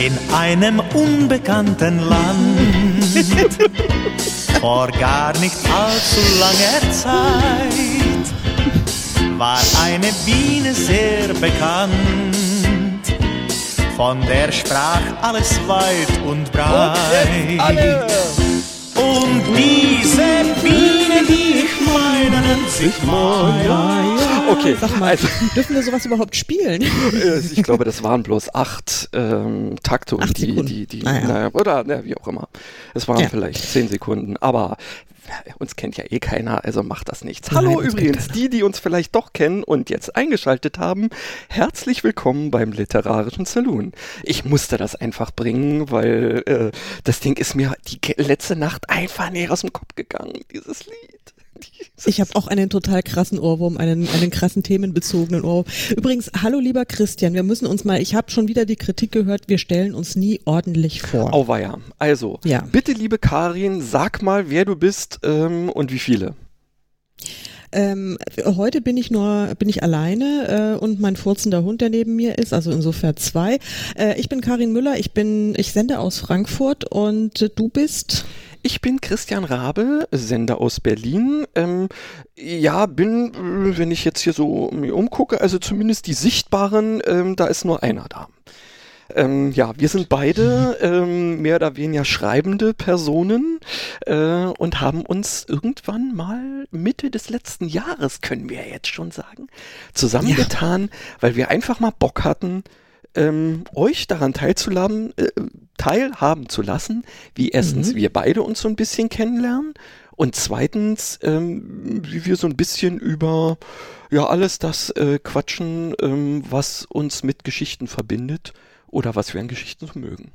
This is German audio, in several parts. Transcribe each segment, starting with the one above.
In einem unbekannten Land, vor gar nicht allzu langer Zeit, war eine Biene sehr bekannt. Von der sprach alles weit und breit. Und diese Biene, die ich meine, nennt sich Maya. Okay, Sag mal, also dürfen wir sowas überhaupt spielen? äh, ich glaube, das waren bloß acht ähm, Takte und Acht die, Sekunden. die, die, Naja. naja, oder na, wie auch immer. Es waren Ja. vielleicht zehn Sekunden, aber äh, uns kennt ja eh keiner, also macht das nichts. Nein, Hallo kennt übrigens, die, die uns vielleicht doch kennen und jetzt eingeschaltet haben, herzlich willkommen beim Literarischen Saloon. Ich musste das einfach bringen, weil äh, das Ding ist mir die letzte Nacht einfach näher aus dem Kopf gegangen, dieses Lied. Ich habe auch einen total krassen Ohrwurm, einen, einen krassen themenbezogenen Ohrwurm. Übrigens, hallo lieber Christian, wir müssen uns mal, ich habe schon wieder die Kritik gehört, wir stellen uns nie ordentlich vor. Auweia. Also, Ja. bitte, liebe Karin, sag mal, wer du bist ähm, und wie viele. Ähm, heute bin ich nur, bin ich alleine äh, und mein furzender Hund, der neben mir ist, also insofern zwei. Äh, ich bin Karin Müller, ich bin, ich sende aus Frankfurt und äh, du bist Ich bin Christian Rabe, Sender aus Berlin. Ähm, ja, bin, äh, wenn ich jetzt hier so mir umgucke, also zumindest die sichtbaren, ähm, da ist nur einer da. Ähm, ja, wir sind beide ähm, mehr oder weniger schreibende Personen äh, und haben uns irgendwann mal Mitte des letzten Jahres, können wir ja jetzt schon sagen, zusammengetan, weil wir einfach mal Bock hatten, ähm, euch daran teilzuhaben, äh, teilhaben zu lassen, wie erstens Mhm. wir beide uns so ein bisschen kennenlernen und zweitens, ähm, wie wir so ein bisschen über ja alles das äh, quatschen, ähm, was uns mit Geschichten verbindet oder was wir an Geschichten so mögen.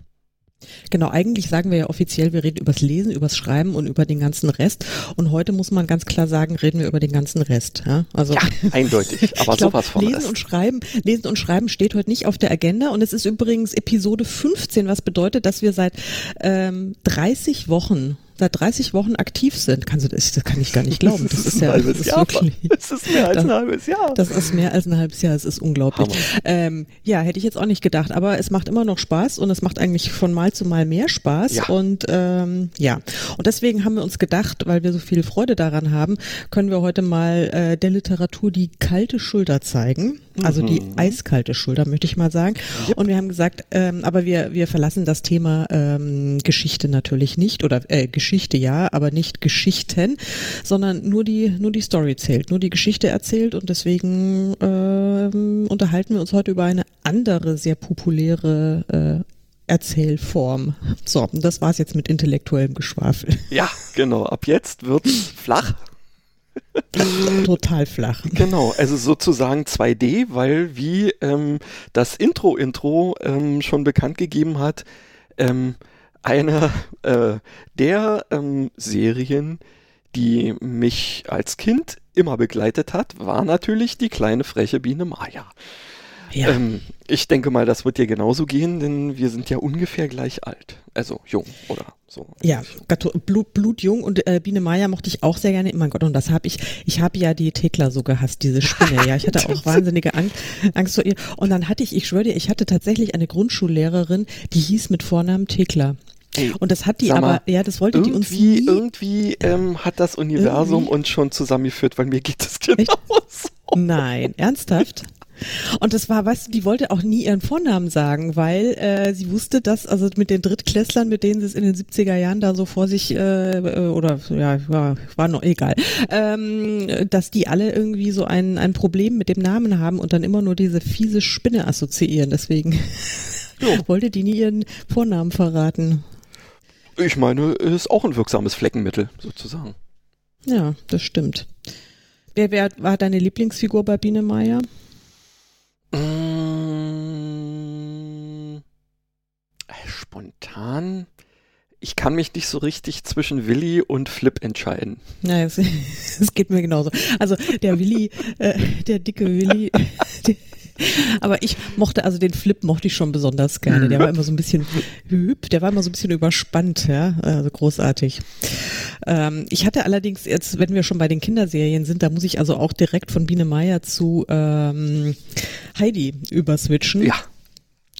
Genau, eigentlich sagen wir ja offiziell, wir reden übers Lesen, übers Schreiben und über den ganzen Rest. Und heute muss man ganz klar sagen, reden wir über den ganzen Rest. Ja, also Ja, eindeutig, aber glaub, sowas von Lesen Rest. und Schreiben, Lesen und Schreiben steht heute nicht auf der Agenda. Und es ist übrigens Episode 15, was bedeutet, dass wir seit ähm, 30 Wochen seit 30 Wochen aktiv sind. Kannst du das, das kann ich gar nicht glauben. Das ist ein ja halbes das ist Jahr. wirklich, Es ist mehr als Das- ein halbes Jahr. das ist mehr als ein halbes Jahr, es ist unglaublich. Ähm, ja, hätte ich jetzt auch nicht gedacht, aber es macht immer noch Spaß und es macht eigentlich von Mal zu Mal mehr Spaß. Ja. Und ähm, ja, und deswegen haben wir uns gedacht, weil wir so viel Freude daran haben, können wir heute mal äh, der Literatur die kalte Schulter zeigen. Also die Mhm. eiskalte Schulter, möchte ich mal sagen. Und wir haben gesagt, ähm, aber wir, wir verlassen das Thema ähm, Geschichte natürlich nicht oder äh, Geschichte ja, aber nicht Geschichten, sondern nur die, nur die Story zählt, nur die Geschichte erzählt und deswegen ähm, unterhalten wir uns heute über eine andere sehr populäre äh, Erzählform. So, das war's jetzt mit intellektuellem Geschwafel. Ja, genau. Ab jetzt wird's flach. Total flach. Genau, also sozusagen 2D, weil wie ähm, das Intro-Intro ähm, schon bekannt gegeben hat, ähm, eine äh, der ähm, Serien, die mich als Kind immer begleitet hat, war natürlich die kleine freche Biene Maya. Ja. Ähm, ich denke mal, das wird dir genauso gehen, denn wir sind ja ungefähr gleich alt. Also jung oder so. Ja, Gatto, Blut, Blutjung und äh, Biene Maya mochte ich auch sehr gerne. Mein Gott, und das habe ich, ich habe ja die Thekla so gehasst, diese Spinne. Ja, ich hatte auch wahnsinnige Angst, Angst vor ihr. Und dann hatte ich, ich schwöre dir, ich hatte tatsächlich eine Grundschullehrerin, die hieß mit Vornamen Thekla. Und das hat die sag aber, mal, ja, das wollte die uns nie. irgendwie ähm, hat das Universum Irgendwie. uns schon zusammengeführt, weil mir geht es genau so. Nein, ernsthaft? Und das war, weißt du, die wollte auch nie ihren Vornamen sagen, weil äh, sie wusste, dass, also mit den Drittklässlern, mit denen sie es in den 70er Jahren da so vor sich, äh, äh, oder ja, war, war noch egal, ähm, dass die alle irgendwie so ein, ein Problem mit dem Namen haben und dann immer nur diese fiese Spinne assoziieren. Deswegen wollte die nie ihren Vornamen verraten. Ich meine, ist auch ein wirksames Fleckenmittel, sozusagen. Ja, das stimmt. Wer, wer war deine Lieblingsfigur bei Biene Meier? Äh, spontan. Ich kann mich nicht so richtig zwischen Willi und Flip entscheiden. Nein, es, es geht mir genauso. Also der Willi, äh, der dicke Willi, der, aber ich mochte, also den Flip mochte ich schon besonders gerne. Der war immer so ein bisschen hüb, der war immer so ein bisschen überspannt, ja, also großartig. Ähm, ich hatte allerdings jetzt, wenn wir schon bei den Kinderserien sind, da muss ich also auch direkt von Biene Meier zu ähm, Heidi überswitchen. Ja.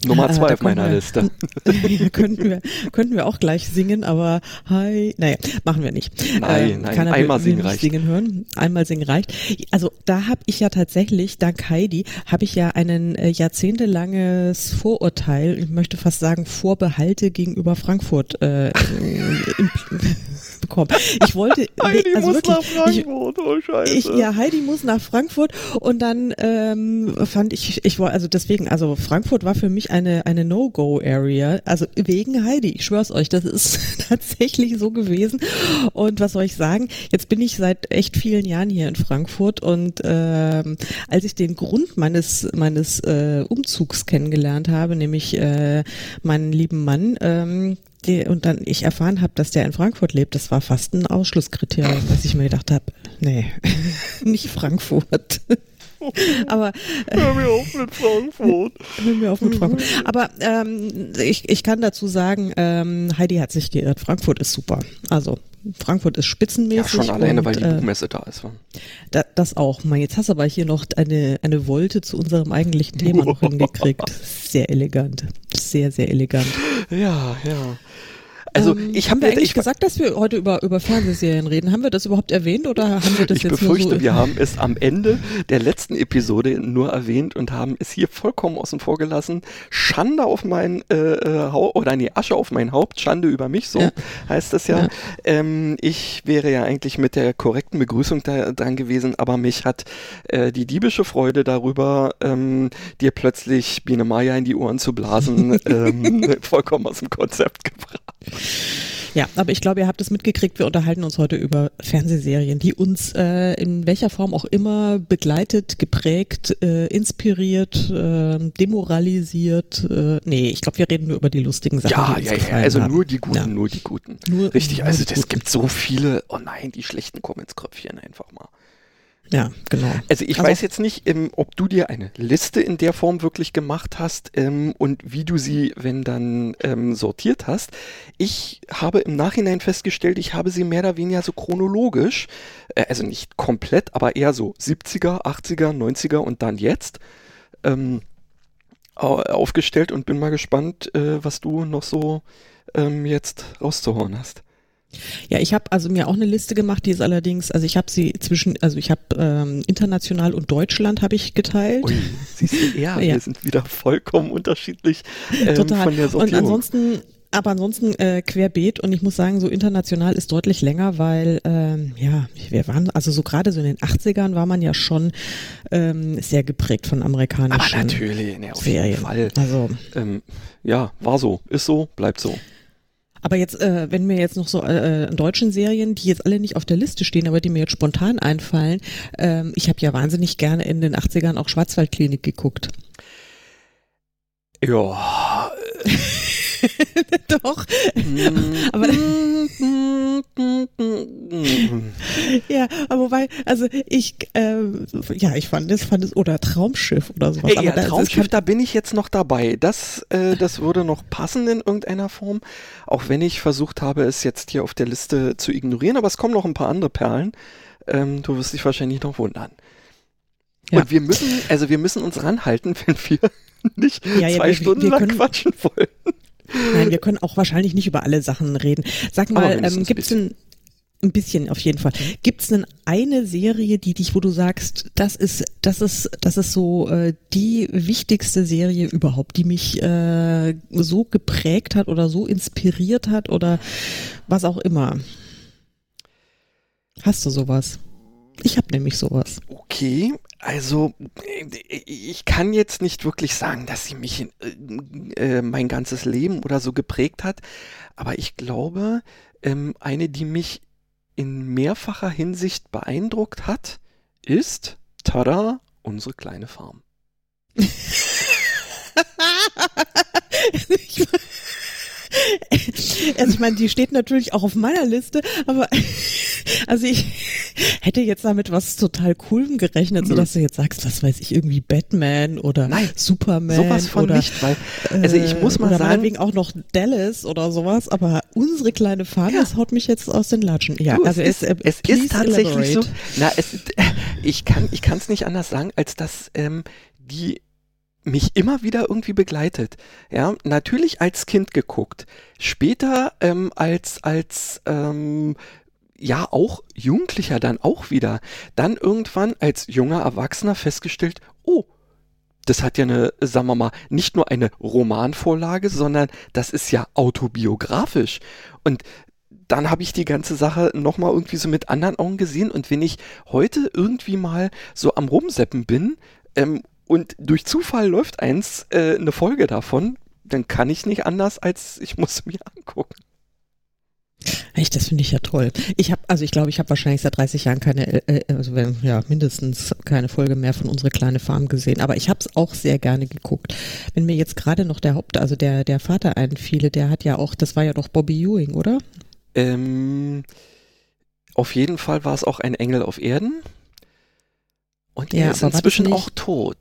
Nummer Äh, zwei da auf meiner wir- Liste. könnten wir könnten wir auch gleich singen, aber hi, naja, machen wir nicht. Nein, nein, keiner einmal singen reicht. singen hören. Einmal singen reicht. Also da habe ich ja tatsächlich dank Heidi habe ich ja einen äh, jahrzehntelanges Vorurteil, ich möchte fast sagen Vorbehalte gegenüber Frankfurt äh, im, bekommen. Ich wollte Heidi also muss wirklich, nach ich, Frankfurt, oh Scheiße. ich, ja, Heidi muss nach Frankfurt und dann ähm, fand ich, ich war, also deswegen, also Frankfurt war für mich eine, eine No-Go-Area, also wegen Heidi, ich schwör's euch, das ist tatsächlich so gewesen und was soll ich sagen, jetzt bin ich seit echt vielen Jahren hier in Frankfurt und ähm, als ich den Grund meines, meines äh, Umzugs kennengelernt habe, nämlich äh, meinen lieben Mann, ähm, die, und dann ich erfahren habe, dass der in Frankfurt lebt, das war fast ein Ausschlusskriterium, dass ich mir gedacht habe, nee, nicht Frankfurt. Aber äh, Hör mir auf mit Frankfurt. hör mir auf mit Frankfurt. Aber ähm, ich, ich kann dazu sagen, ähm, Heidi hat sich geirrt. Frankfurt ist super. Also Frankfurt ist Ja, spitzenmäßig. schon alleine, und, weil die äh, Buchmesse da ist. da, das auch. Man, jetzt hast du aber hier noch eine, eine Wolte zu unserem eigentlichen Thema noch hingekriegt. Sehr elegant. Sehr, sehr elegant. Ja, ja. Also Ähm, ich habe wir eigentlich ich, gesagt, dass wir heute über, über Fernsehserien reden. Haben wir das überhaupt erwähnt oder haben wir das ich jetzt befürchte, nur so? wir haben es am Ende der letzten Episode nur erwähnt und haben es hier vollkommen außen vor gelassen. Schande auf mein äh, äh, oder nee, Asche auf mein Haupt, Schande über mich, so Ja. heißt das ja. Ja. Ähm, ich wäre ja eigentlich mit der korrekten Begrüßung da, dran gewesen, aber mich hat äh, die diebische Freude darüber, ähm, dir plötzlich Biene Maya in die Ohren zu blasen, ähm, vollkommen aus dem Konzept gebracht. Ja, aber ich glaube, ihr habt es mitgekriegt. Wir unterhalten uns heute über Fernsehserien, die uns äh, in welcher Form auch immer begleitet, geprägt, äh, inspiriert, äh, demoralisiert. Äh, nee, ich glaube, wir reden nur über die lustigen Sachen. Ja, die ja, ja, also haben. nur die Guten, Ja. nur die Guten. Nur- Richtig, nur also das Guten. gibt so viele, oh nein, die schlechten kommen ins Kröpfchen einfach mal. Ja, genau. Also ich Also- weiß jetzt nicht, ähm, ob du dir eine Liste in der Form wirklich gemacht hast ähm, und wie du sie, wenn dann, ähm, sortiert hast. Ich habe im Nachhinein festgestellt, ich habe sie mehr oder weniger so chronologisch, äh, also nicht komplett, aber eher so 70er, 80er, 90er und dann jetzt ähm, au- aufgestellt und bin mal gespannt, äh, was du noch so ähm, jetzt rauszuhauen hast. Ja, ich habe also mir auch eine Liste gemacht, die ist allerdings, also ich habe sie zwischen, also ich habe ähm, international und Deutschland habe ich geteilt. Ui, siehst du, ja, Ja. wir sind wieder vollkommen unterschiedlich ähm, Total. von der und Sortierung. ansonsten, aber ansonsten äh, querbeet und ich muss sagen, so international ist deutlich länger, weil ähm, ja, wir waren, also so gerade so in den 80ern war man ja schon ähm, sehr geprägt von amerikanischen Aber natürlich, ne, auf Serien. jeden Fall. Also, Ähm, ja, war so, ist so, bleibt so. Aber jetzt, äh, wenn mir jetzt noch so äh, deutschen Serien, die jetzt alle nicht auf der Liste stehen, aber die mir jetzt spontan einfallen, ähm, ich habe ja wahnsinnig gerne in den 80ern auch Schwarzwaldklinik geguckt. Ja. Doch. Aber- Ja, aber wobei, also ich, ähm, ja, ich fand es, fand es, oder Traumschiff oder sowas. Ey, aber ja, Traumschiff, da bin ich jetzt noch dabei. Das, äh, das würde noch passen in irgendeiner Form, auch wenn ich versucht habe, es jetzt hier auf der Liste zu ignorieren, aber es kommen noch ein paar andere Perlen. Ähm, du wirst dich wahrscheinlich noch wundern. Ja. Und wir müssen, also wir müssen uns ranhalten, wenn wir nicht Ja, ja, zwei wir- Stunden wir lang können- quatschen wollen. Nein, wir können auch wahrscheinlich nicht über alle Sachen reden. Sag mal, ähm, ein gibt's ein, ein bisschen auf jeden Fall. Gibt's denn eine Serie, die dich, wo du sagst, das ist, das ist, das ist so äh, die wichtigste Serie überhaupt, die mich äh, so geprägt hat oder so inspiriert hat oder was auch immer? Hast du sowas? Ich habe nämlich sowas. Okay, also äh, ich kann jetzt nicht wirklich sagen, dass sie mich in, äh, mein ganzes Leben oder so geprägt hat, aber ich glaube, ähm, eine, die mich in mehrfacher Hinsicht beeindruckt hat, ist, tada, unsere kleine Farm. Also ich meine, die steht natürlich auch auf meiner Liste, aber also ich hätte jetzt damit was total Coolem gerechnet, so dass du jetzt sagst, was weiß ich, irgendwie Batman oder Nein, Superman Sowas von oder, nicht, weil, also ich muss mal oder sagen, meinetwegen auch noch Dallas oder sowas, aber unsere kleine Farm, Ja. das haut mich jetzt aus den Latschen. Ja, Du, also es, es, äh, ist, es ist tatsächlich elaborate. so. Na, es, ich kann ich kann es nicht anders sagen, als dass ähm, die mich immer wieder irgendwie begleitet. Ja, natürlich als Kind geguckt, später ähm, als als ähm, ja auch Jugendlicher dann auch wieder, dann irgendwann als junger Erwachsener festgestellt, oh, das hat ja eine, sagen wir mal, nicht nur eine Romanvorlage, sondern das ist ja autobiografisch. Und dann habe ich die ganze Sache nochmal irgendwie so mit anderen Augen gesehen. Und wenn ich heute irgendwie mal so am Rumseppen bin ähm, und durch Zufall läuft eins, äh, eine Folge davon, dann kann ich nicht anders, als ich muss mir angucken. Echt, das finde ich ja toll. Ich habe, also ich glaube, ich habe wahrscheinlich seit 30 Jahren keine, äh, äh, also wenn, ja, mindestens keine Folge mehr von unsere kleine Farm gesehen. Aber ich habe es auch sehr gerne geguckt. Wenn mir jetzt gerade noch der Haupt, also der der Vater einfiele, der hat ja auch, das war ja doch Bobby Ewing, oder? Ähm, auf jeden Fall war es auch ein Engel auf Erden. Und Ja, er ist war das inzwischen auch tot.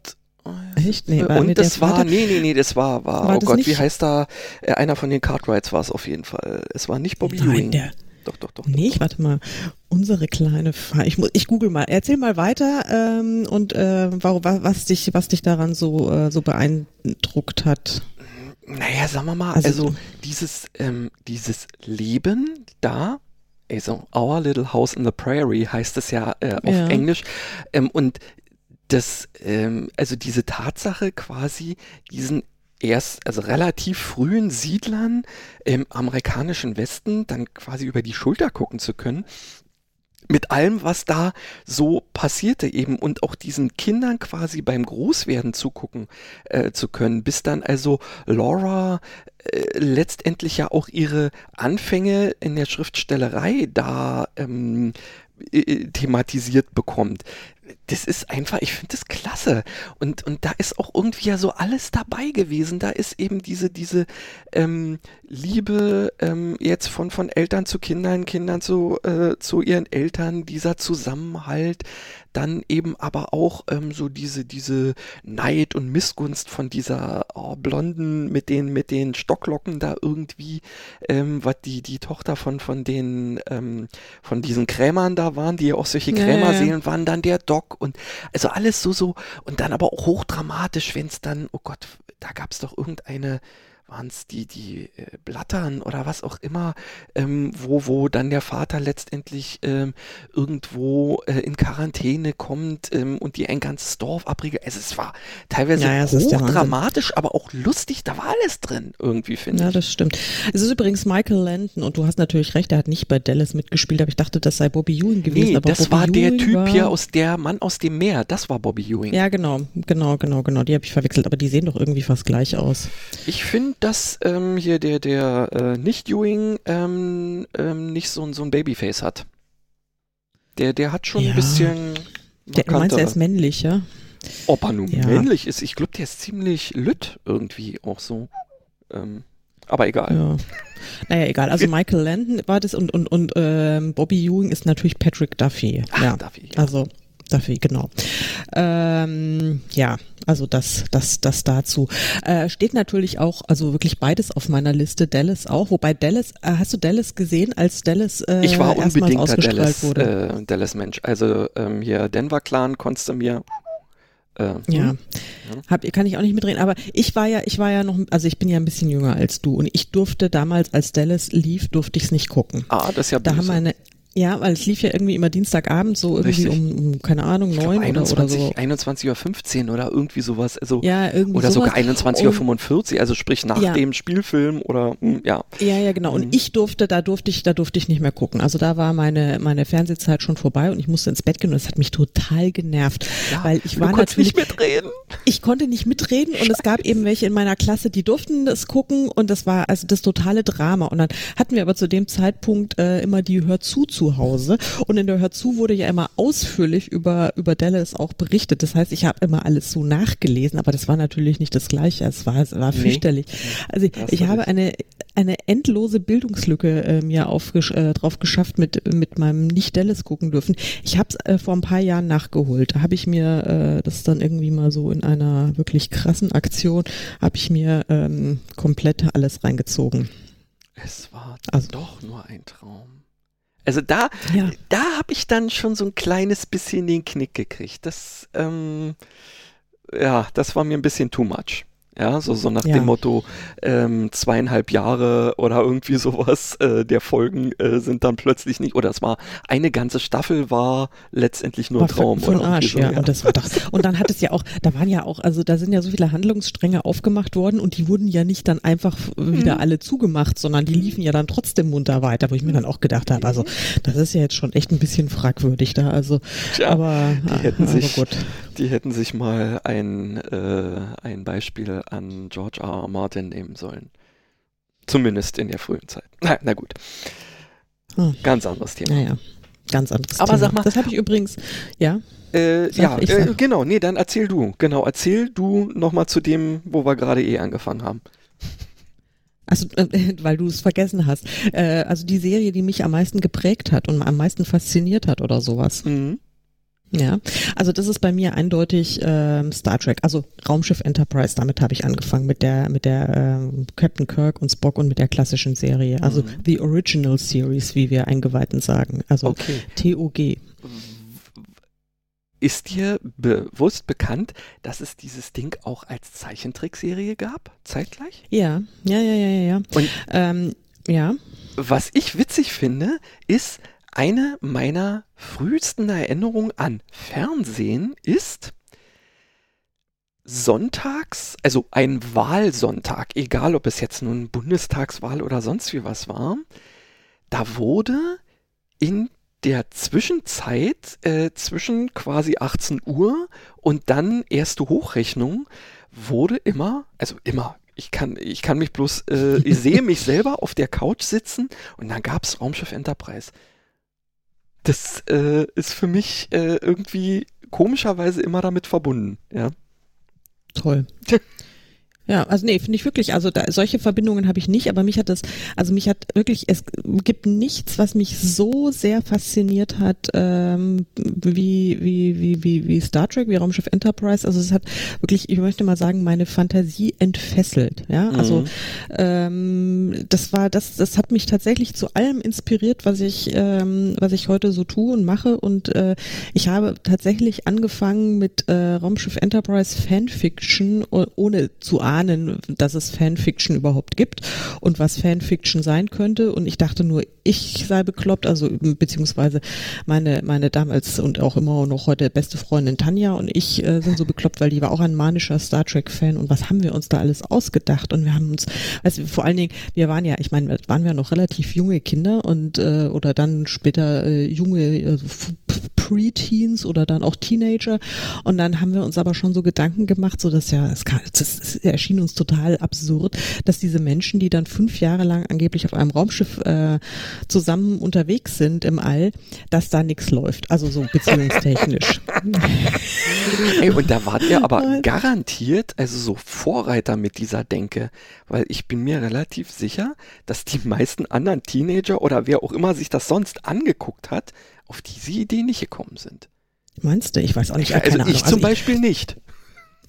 Echt? Nee, war und das war, nee, nee, nee, das war, war, War oh Gott, nicht- wie heißt da, äh, einer von den Cartwrights war es auf jeden Fall. Es war nicht Bobby Nein, Ewing. der, Doch, doch, doch. nee, doch. ich warte mal. Unsere kleine Farm. Ich muss, ich google mal. Erzähl mal weiter ähm, und äh, was dich, was dich daran so äh, so beeindruckt hat. Naja, sagen wir mal, also, Also- dieses, ähm, dieses Leben da, also Our Little House in the Prairie heißt es ja äh, auf Ja. Englisch, ähm, und das, ähm, also diese Tatsache quasi, diesen erst, also relativ frühen Siedlern im amerikanischen Westen dann quasi über die Schulter gucken zu können, mit allem, was da so passierte eben und auch diesen Kindern quasi beim Großwerden zugucken äh, zu können, bis dann also Laura äh, letztendlich ja auch ihre Anfänge in der Schriftstellerei da ähm, äh, thematisiert bekommt. Das ist einfach, ich finde das klasse. Und, und da ist auch irgendwie ja so alles dabei gewesen. Da ist eben diese, diese ähm, Liebe ähm, jetzt von, von Eltern zu Kindern, Kindern zu, äh, zu ihren Eltern, dieser Zusammenhalt, dann eben aber auch ähm, so diese, diese Neid und Missgunst von dieser oh, Blonden mit den, mit den Stocklocken da irgendwie, ähm, was die, die Tochter von, von den, ähm, von diesen Krämern da waren, die ja auch solche Ja, ja, Krämerseelen waren, dann der Doc und also alles so, so und dann aber auch hochdramatisch, wenn es dann, oh Gott, da gab es doch irgendeine, waren es die, die äh, Blattern oder was auch immer, ähm, wo, wo dann der Vater letztendlich ähm, irgendwo äh, in Quarantäne kommt ähm, und die ein ganzes Dorf abriegelt. Also es war teilweise Ja, ja, hochdramatisch, aber auch lustig, da war alles drin, irgendwie, finde Ja, ich. das stimmt. Es ist übrigens Michael Landon und du hast natürlich recht, er hat nicht bei Dallas mitgespielt, aber ich dachte, das sei Bobby Ewing gewesen. Nee, aber das Bobby war der Ewing Typ war, hier aus der Mann aus dem Meer, das war Bobby Ewing. Ja, genau, genau, genau, genau. Die habe ich verwechselt, aber die sehen doch irgendwie fast gleich aus. Ich finde, dass ähm, hier der, der äh, nicht-Ewing ähm, ähm, nicht so, ein- so ein Babyface hat. Der, der hat schon Ja. ein bisschen. Der, du meinst, er ist männlich, ja? Ob er nun Ja. männlich ist, ich glaube, der ist ziemlich lütt irgendwie auch so. Ähm, aber egal. Ja. Naja, egal. Also Michael Landon war das und, und, und ähm, Bobby Ewing ist natürlich Patrick Duffy. Ach, ja. darf ich. Also Duffy, genau. Ähm, ja, also das, das, das dazu. Äh, steht natürlich auch, also wirklich beides auf meiner Liste, Dallas auch, wobei Dallas, äh, hast du Dallas gesehen, als Dallas äh, ich war unbedingter ausgestrahlt Dallas, wurde? äh, Dallas-Mensch. Also ähm, hier Denver Clan konntest du mir. Äh, Ja, hm? hab, kann ich auch nicht mitreden. Aber ich war ja, ich war ja noch, also ich bin ja ein bisschen jünger als du und ich durfte damals, als Dallas lief, durfte ich es nicht gucken. Ah, das ist ja Da böse. haben meine, ja, weil es lief ja irgendwie immer Dienstagabend so irgendwie um, um, keine Ahnung, neun oder, oder 21, so. 21.15 Uhr oder irgendwie sowas. Also, Ja, irgendwie oder sowas. sogar 21.45 Uhr, also sprich nach Ja. dem Spielfilm oder hm, ja. Ja, ja, genau. Mhm. Und ich durfte, da durfte ich, da durfte ich nicht mehr gucken. Also da war meine, meine Fernsehzeit schon vorbei und ich musste ins Bett gehen und das hat mich total genervt. ja weil ich war natürlich, nicht mitreden. ich konnte nicht mitreden und es gab eben welche in meiner Klasse, die durften das gucken und das war also das totale Drama. Und dann hatten wir aber zu dem Zeitpunkt äh, immer die Hör zu zu Hause und in der Hör zu wurde ja immer ausführlich über, über Dallas auch berichtet. Das heißt, ich habe immer alles so nachgelesen, aber das war natürlich nicht das Gleiche. Es war, es war Nee. fürchterlich. Also ich du habe eine, eine endlose Bildungslücke äh, mir aufgesch äh, drauf geschafft mit, mit meinem nicht Dallas gucken dürfen. Ich habe es äh, vor ein paar Jahren nachgeholt. Da habe ich mir äh, das dann irgendwie mal so in einer wirklich krassen Aktion, habe ich mir ähm, komplett alles reingezogen. Es war Also- doch nur ein Traum. Also da, Ja. da habe ich dann schon so ein kleines bisschen den Knick gekriegt. Das, ähm, ja, das war mir ein bisschen too much. Ja, so, so nach Ja. dem Motto, ähm, zweieinhalb Jahre oder irgendwie sowas äh, der Folgen äh, sind dann plötzlich nicht, oder es war eine ganze Staffel war letztendlich nur ein War Traum. Für, für Arsch, so, ja. Und das war doch, und dann hat es ja auch, da waren ja auch, also da sind ja so viele Handlungsstränge aufgemacht worden und die wurden ja nicht dann einfach Mhm. wieder alle zugemacht, sondern die liefen ja dann trotzdem munter weiter, wo ich mir dann auch gedacht habe, also das ist ja jetzt schon echt ein bisschen fragwürdig da, also, Tja, aber, die hätten aber sich- gut. Die hätten sich mal ein, äh, ein Beispiel an George R. R. Martin nehmen sollen. Zumindest in der frühen Zeit. Na, na gut, Hm. ganz anderes Thema. Naja, ganz anderes Aber Thema. sag mal- das habe ich übrigens, ja, Äh, ja, ich äh, genau, nee, dann erzähl du. Genau, erzähl du nochmal zu dem, wo wir gerade eh angefangen haben. Also, äh, weil du es vergessen hast. Äh, also die Serie, die mich am meisten geprägt hat und am meisten fasziniert hat oder sowas. Mhm. Ja, also das ist bei mir eindeutig ähm, Star Trek, also Raumschiff Enterprise. Damit habe ich angefangen mit der mit der ähm, Captain Kirk und Spock und mit der klassischen Serie, also Mhm. the Original Series, wie wir Eingeweihten sagen, also Okay. TOG. Ist dir bewusst bekannt, dass es dieses Ding auch als Zeichentrickserie gab, zeitgleich? Ja, ja, ja, ja, ja. Und Ähm, ja, was ich witzig finde, ist, eine meiner frühesten Erinnerungen an Fernsehen ist sonntags, also ein Wahlsonntag, egal ob es jetzt nun Bundestagswahl oder sonst wie was war, da wurde in der Zwischenzeit äh, zwischen quasi 18 Uhr und dann erste Hochrechnung wurde immer, also immer, ich kann, ich kann mich bloß, äh, ich sehe mich selber auf der Couch sitzen und dann gab's Raumschiff Enterprise. Das äh, ist für mich äh, irgendwie komischerweise immer damit verbunden, ja. toll. Ja, also nee, finde ich wirklich, also da, solche Verbindungen habe ich nicht, aber mich hat das, also mich hat wirklich, es gibt nichts, was mich so sehr fasziniert hat, ähm, wie, wie, wie, wie, wie Star Trek, wie Raumschiff Enterprise. Also es hat wirklich, ich möchte mal sagen, meine Fantasie entfesselt. Ja, also Mhm. ähm, das war, das, das hat mich tatsächlich zu allem inspiriert, was ich, ähm, was ich heute so tue und mache. Und äh, ich habe tatsächlich angefangen mit äh, Raumschiff Enterprise Fanfiction, oh- ohne zu ahnen, dass es Fanfiction überhaupt gibt und was Fanfiction sein könnte. Und ich dachte nur, ich sei bekloppt, also beziehungsweise meine, meine damals und auch immer noch heute beste Freundin Tanja und ich äh, sind so bekloppt, weil die war auch ein manischer Star Trek-Fan und was haben wir uns da alles ausgedacht? Und wir haben uns, du, vor allen Dingen, wir waren ja, ich meine, waren wir noch relativ junge Kinder und äh, oder dann später äh, junge äh, Pre-Teens oder dann auch Teenager. Und dann haben wir uns aber schon so Gedanken gemacht, so dass ja, es, kann, das, erschien uns total absurd, dass diese Menschen, die dann fünf Jahre lang angeblich auf einem Raumschiff äh, zusammen unterwegs sind im All, dass da nichts läuft, also so beziehungstechnisch. Ey, und da wart ihr aber garantiert, also so Vorreiter mit dieser Denke, weil ich bin mir relativ sicher, dass die meisten anderen Teenager oder wer auch immer sich das sonst angeguckt hat, auf diese Idee nicht gekommen sind. Meinst du? Ich weiß auch nicht. also keine ich Ahnung. zum Also Beispiel nicht.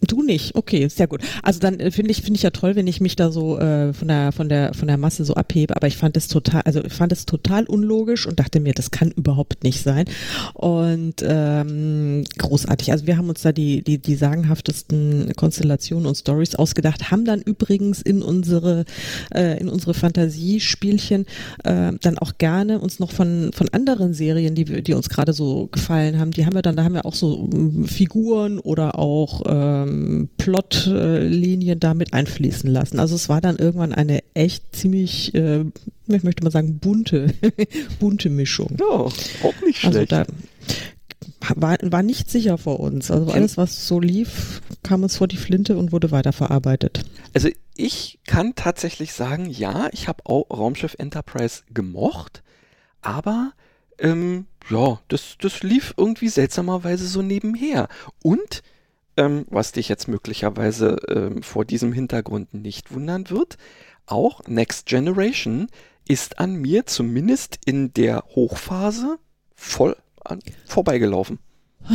Du nicht, okay, sehr gut. Also dann äh, finde ich finde ich ja toll, wenn ich mich da so äh, von der von der von der Masse so abhebe, aber ich fand es total, also ich fand es total unlogisch und dachte mir, das kann überhaupt nicht sein. Und ähm, großartig. Also wir haben uns da die die die sagenhaftesten Konstellationen und Stories ausgedacht, haben dann übrigens in unsere äh, in unsere Fantasiespielchen äh, dann auch gerne uns noch von von anderen Serien, die wir- die uns gerade so gefallen haben, die haben wir dann, da haben wir auch so ähm, Figuren oder auch ähm, Plotlinien da mit einfließen lassen. Also es war dann irgendwann eine echt ziemlich, äh, ich möchte mal sagen, bunte, bunte Mischung. Ja, auch nicht Also schlecht. da war, war nicht sicher vor uns. Also alles, was so lief, kam uns vor die Flinte und wurde weiterverarbeitet. Also ich kann tatsächlich sagen, ja, ich habe auch Raumschiff Enterprise gemocht, aber ähm, ja, das, das lief irgendwie seltsamerweise so nebenher. Und, ähm, was dich jetzt möglicherweise ähm, vor diesem Hintergrund nicht wundern wird, auch Next Generation ist an mir zumindest in der Hochphase voll an, vorbeigelaufen.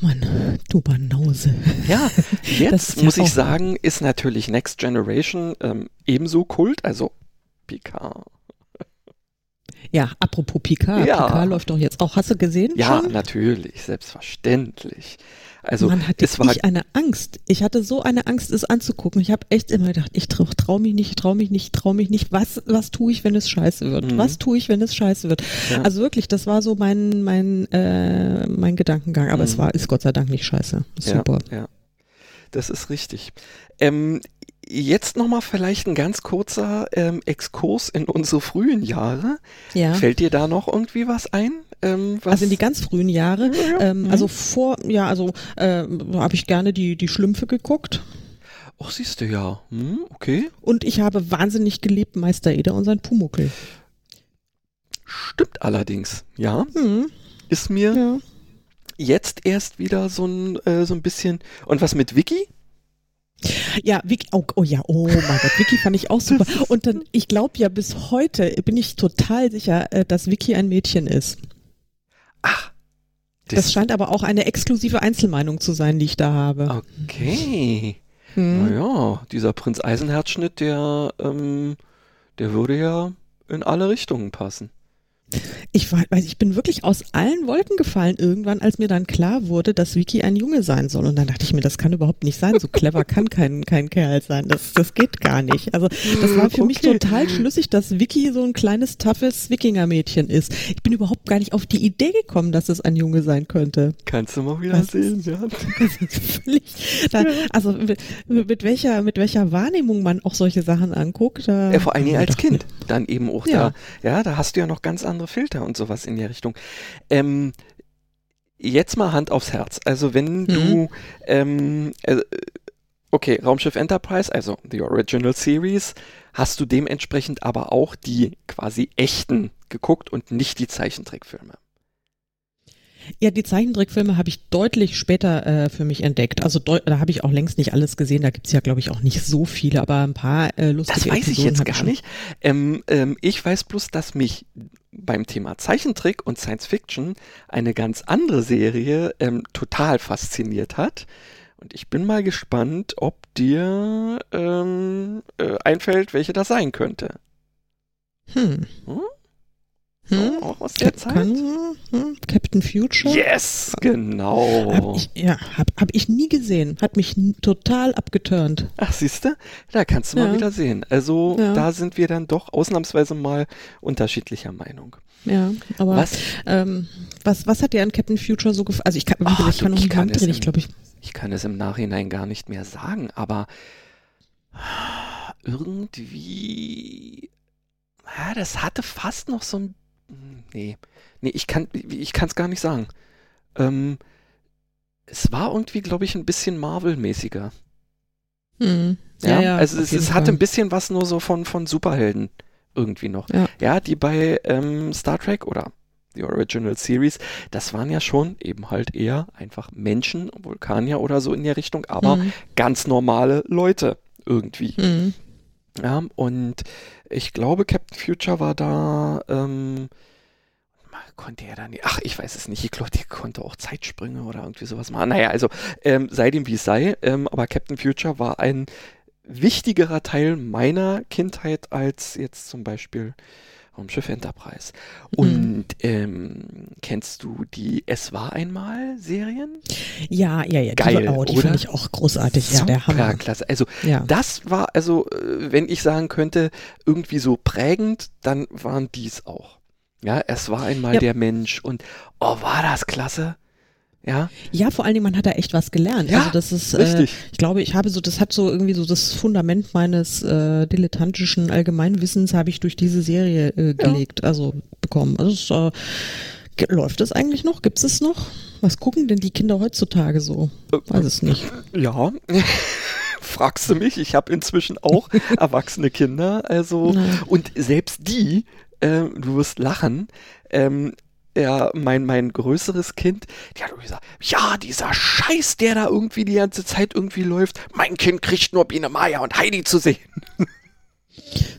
Mann, du Banause. Ja, jetzt ja muss ich sagen, ist natürlich Next Generation ähm, ebenso Kult, also Picard. Ja, apropos Picard. Ja. Picard läuft doch jetzt auch. Hast du gesehen Ja, schon? natürlich, selbstverständlich. Also Mann, hatte es war ich eine Angst. Ich hatte so eine Angst, es anzugucken. Ich habe echt immer gedacht, ich trau, trau mich nicht, ich trau mich nicht, ich trau mich nicht. Was, was tue ich, wenn es scheiße wird? Mhm. Was tue ich, wenn es scheiße wird? Ja. Also wirklich, das war so mein, mein, äh, mein Gedankengang. Aber es Mhm. war, ist Gott sei Dank nicht scheiße. Super. Ja, ja. Das ist richtig. Ähm, jetzt nochmal vielleicht ein ganz kurzer ähm, Exkurs in unsere frühen Jahre. Ja. Fällt dir da noch irgendwie was ein? Ähm, was? Also in die ganz frühen Jahre. Ja. Ähm, Mhm. Also vor, ja, also äh, habe ich gerne die, die Schlümpfe geguckt. Ach, siehst du ja. Hm, okay. Und ich habe wahnsinnig geliebt Meister Eder und sein Pumuckel. Stimmt allerdings. Ja, Hm, ist mir ja. jetzt erst wieder so ein, äh, so ein bisschen. Und was mit Vicky? Ja, Vicky, oh, oh ja, oh mein Gott, Vicky fand ich auch super. Und dann, ich glaube ja bis heute, bin ich total sicher, äh, dass Vicky ein Mädchen ist. Ach. Das scheint aber auch eine exklusive Einzelmeinung zu sein, die ich da habe. Okay. Hm. Naja, dieser Prinz Eisenherzschnitt, der, ähm, der würde ja in alle Richtungen passen. Ich war, weiß, ich bin wirklich aus allen Wolken gefallen irgendwann, als mir dann klar wurde, dass Vicky ein Junge sein soll. Und dann dachte ich mir, das kann überhaupt nicht sein. So clever kann kein, kein Kerl sein. Das, das geht gar nicht. Also das war für mich Okay. total schlüssig, dass Vicky so ein kleines, toughes Wikingermädchen ist. Ich bin überhaupt gar nicht auf die Idee gekommen, dass es ein Junge sein könnte. Kannst du mal wieder Was sehen, ja. Das ist völlig, da, also mit, mit welcher, mit welcher Wahrnehmung man auch solche Sachen anguckt. Da, Ja, vor allen Dingen als Kind. Dann eben auch Ja. da. Ja, da hast du ja noch ganz andere Filter und sowas in der Richtung. Ähm, jetzt mal Hand aufs Herz. Also wenn du, ähm, äh, okay, Raumschiff Enterprise, also die Original Series, hast du dementsprechend aber auch die quasi echten geguckt und nicht die Zeichentrickfilme. Ja, die Zeichentrickfilme habe ich deutlich später äh, für mich entdeckt. Also da habe ich auch längst nicht alles gesehen. Da gibt's ja, glaube ich, auch nicht so viele, aber ein paar äh, lustige Das weiß ich Episoden jetzt hab gar schon. nicht. Ähm, ähm, ich weiß bloß, dass mich beim Thema Zeichentrick und Science Fiction eine ganz andere Serie ähm, total fasziniert hat. Und ich bin mal gespannt, ob dir ähm, äh, einfällt, welche das sein könnte. Hm. Hm? Hm? Auch aus der Zeit? kann, hm? Captain Future? Yes, genau. Hab ich, ja, hab, hab ich nie gesehen. Hat mich total abgeturnt. Ach, siehste, da kannst du mal Ja. wieder sehen. Also Ja. da sind wir dann doch ausnahmsweise mal unterschiedlicher Meinung. Ja, aber Was? Ähm, was, was hat dir an Captain Future so gefallen? Also ich kann, Ach, ich du, kann ich kann mal es im- glaube, ich, Ich kann es im Nachhinein gar nicht mehr sagen, aber irgendwie, ja, das hatte fast noch so ein, nee, nee, ich kann, ich kann es gar nicht sagen. Ähm, es war irgendwie, glaube ich, ein bisschen Marvel-mäßiger. hm. Ja, also auf es, jeden es hatte ein bisschen was nur so von, von Superhelden irgendwie noch. Ja. die bei ähm, Star Trek oder die Original Series, das waren ja schon eben halt eher einfach Menschen, Vulkanier oder so in der Richtung, aber Hm. ganz normale Leute irgendwie. Hm. Ja, und ich glaube, Captain Future war da, ähm, konnte er da nicht, ach, ich weiß es nicht, ich glaube, der konnte auch Zeitsprünge oder irgendwie sowas machen. Naja, also, ähm, sei dem wie es sei, ähm, aber Captain Future war ein wichtigerer Teil meiner Kindheit als jetzt zum Beispiel Raumschiff Enterprise. Und ähm, kennst du die Es war einmal Serien? Ja, ja, ja. Geil, die, oh, die fand ich auch großartig. Ja, der Hammer. klasse. Also Ja. das war also, äh, wenn ich sagen könnte, irgendwie so prägend, dann waren dies auch. Ja, es war einmal Ja. der Mensch und oh, war das klasse. Ja, ja, vor allen Dingen, man hat da echt was gelernt. Ja, also das ist, äh, richtig. ich glaube, ich habe so, das hat so irgendwie so das Fundament meines äh, dilettantischen Allgemeinwissens habe ich durch diese Serie äh, gelegt, also bekommen. Also es, äh, läuft es eigentlich noch? Gibt es noch? Was gucken denn die Kinder heutzutage so? Äh, Weiß es nicht. Ja, fragst du mich, ich habe inzwischen auch erwachsene Kinder, also Na. und selbst die, du wirst lachen, ähm, ja, mein, mein größeres Kind, die hat gesagt, ja, dieser Scheiß, der da irgendwie die ganze Zeit irgendwie läuft, mein Kind kriegt nur Biene Maya und Heidi zu sehen.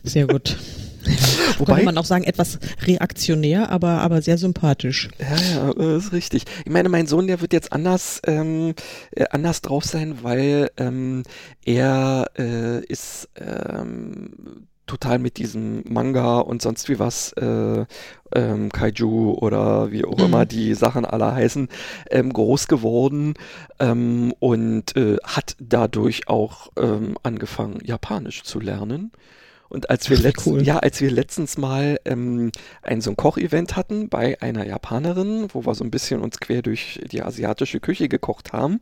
Sehr gut. Wobei, Könnte man auch sagen, etwas reaktionär, aber, aber sehr sympathisch. Ja, ja, das ist richtig. Ich meine, mein Sohn, der wird jetzt anders, ähm, äh, anders drauf sein, weil ähm, er äh, ist ähm, total mit diesem Manga und sonst wie was, äh, ähm, Kaiju oder wie auch Mhm. immer die Sachen alle heißen, ähm, groß geworden ähm, und äh, hat dadurch auch ähm, angefangen, Japanisch zu lernen. Und als wir, letzt, cool. ja, als wir letztens mal ähm, ein so ein Kochevent hatten bei einer Japanerin, wo wir so ein bisschen uns quer durch die asiatische Küche gekocht haben,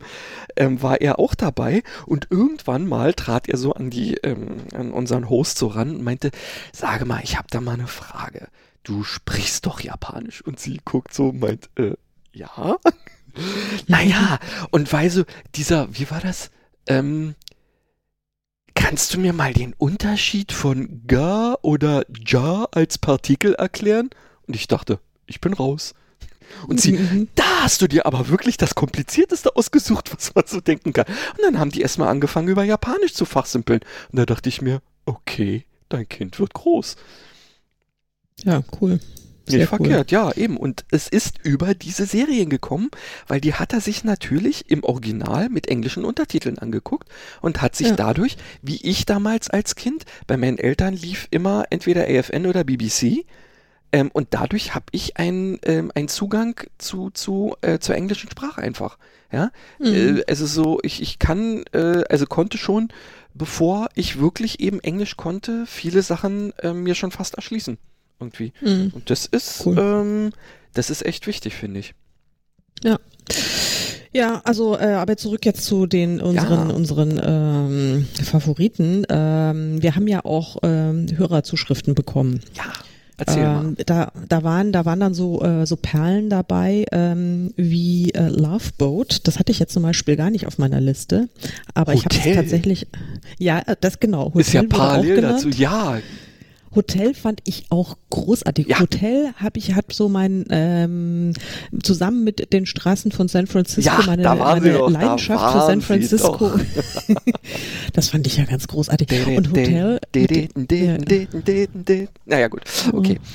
ähm, war er auch dabei und irgendwann mal trat er so an die ähm, an unseren Host so ran und meinte, sage mal, ich habe da mal eine Frage. Du sprichst doch Japanisch und sie guckt so und meint, äh, ja. naja, und weil so dieser, wie war das? Ähm, Kannst du mir mal den Unterschied von ga oder ja als Partikel erklären? Und ich dachte, ich bin raus. Und sie, Mhm. da hast du dir aber wirklich das Komplizierteste ausgesucht, was man so denken kann. Und dann haben die erstmal angefangen, über Japanisch zu fachsimpeln. Und da dachte ich mir, okay, dein Kind wird groß. Ja, cool. Sehr Nicht cool. verkehrt, ja, eben. Und es ist über diese Serien gekommen, weil die hat er sich natürlich im Original mit englischen Untertiteln angeguckt und hat sich Ja. dadurch, wie ich damals als Kind, bei meinen Eltern lief immer entweder AFN oder BBC. Ähm, und dadurch habe ich einen ähm, einen Zugang zu, zu, äh, zur englischen Sprache einfach. Ja, Mhm. äh, also so, ich, ich kann, äh, also konnte schon, bevor ich wirklich eben Englisch konnte, viele Sachen äh, mir schon fast erschließen. Irgendwie. Mhm. Und das ist, Cool. ähm, das ist echt wichtig, finde ich. Ja, also äh, aber zurück jetzt zu den unseren Ja. unseren ähm, Favoriten. Ähm, wir haben ja auch ähm, Hörerzuschriften bekommen. Ja, erzähl mal. Ähm, da, da waren, da waren dann so, äh, so Perlen dabei, ähm, wie äh, Love Boat. Das hatte ich jetzt zum Beispiel gar nicht auf meiner Liste. Aber ich habe es Hotel. tatsächlich, ja, äh, das genau. Hotel Ist ja parallel dazu. Ja, Hotel fand ich auch großartig. Ja. Hotel habe ich hat so mein ähm, zusammen mit den Straßen von San Francisco Ja, meine, meine doch, Leidenschaft für San Francisco. das fand ich ja ganz großartig. Und Hotel Naja, gut. Okay.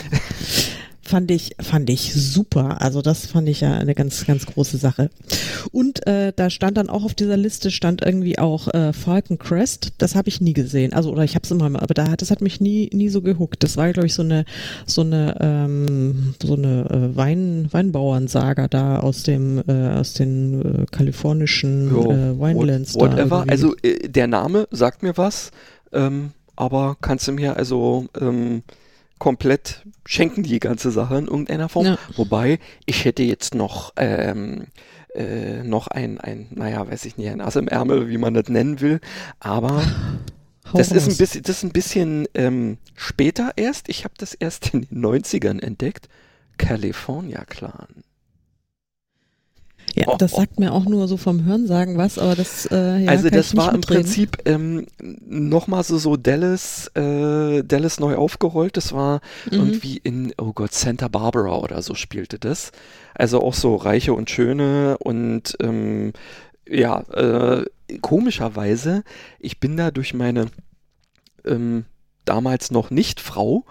fand ich fand ich super. Also das fand ich ja eine ganz ganz große Sache. Und äh, da stand dann auch auf dieser Liste stand irgendwie auch äh, Falcon Crest. Das habe ich nie gesehen. Also oder ich habe es immer mal, aber da hat das hat mich nie nie so gehuckt. Das war glaube ich so eine so eine ähm, so eine äh, Wein Weinbauernsaga da aus dem äh, aus den äh, kalifornischen Jo, äh, Winelands what- Whatever. Also äh, der Name sagt mir was, ähm, aber kannst du mir also ähm, komplett schenken die ganze Sache in irgendeiner Form. Ja. Wobei ich hätte jetzt noch ähm, äh, noch ein, ein, naja, weiß ich nicht, ein Ass im Ärmel, wie man das nennen will, aber das ist ein bisschen, das ist ein bisschen ähm, später erst. Ich habe das erst in den 90ern entdeckt. California Clan. Ja, Oh, das oh, sagt mir auch nur so vom Hörensagen was, aber das äh, ja, also das war im. Prinzip ähm, nochmal so so Dallas, äh, Dallas neu aufgerollt. Das war Mhm. irgendwie in, oh Gott, Santa Barbara oder so spielte das. Also auch so Reiche und Schöne und ähm, ja, äh, komischerweise, ich bin da durch meine ähm, damals noch nicht Frau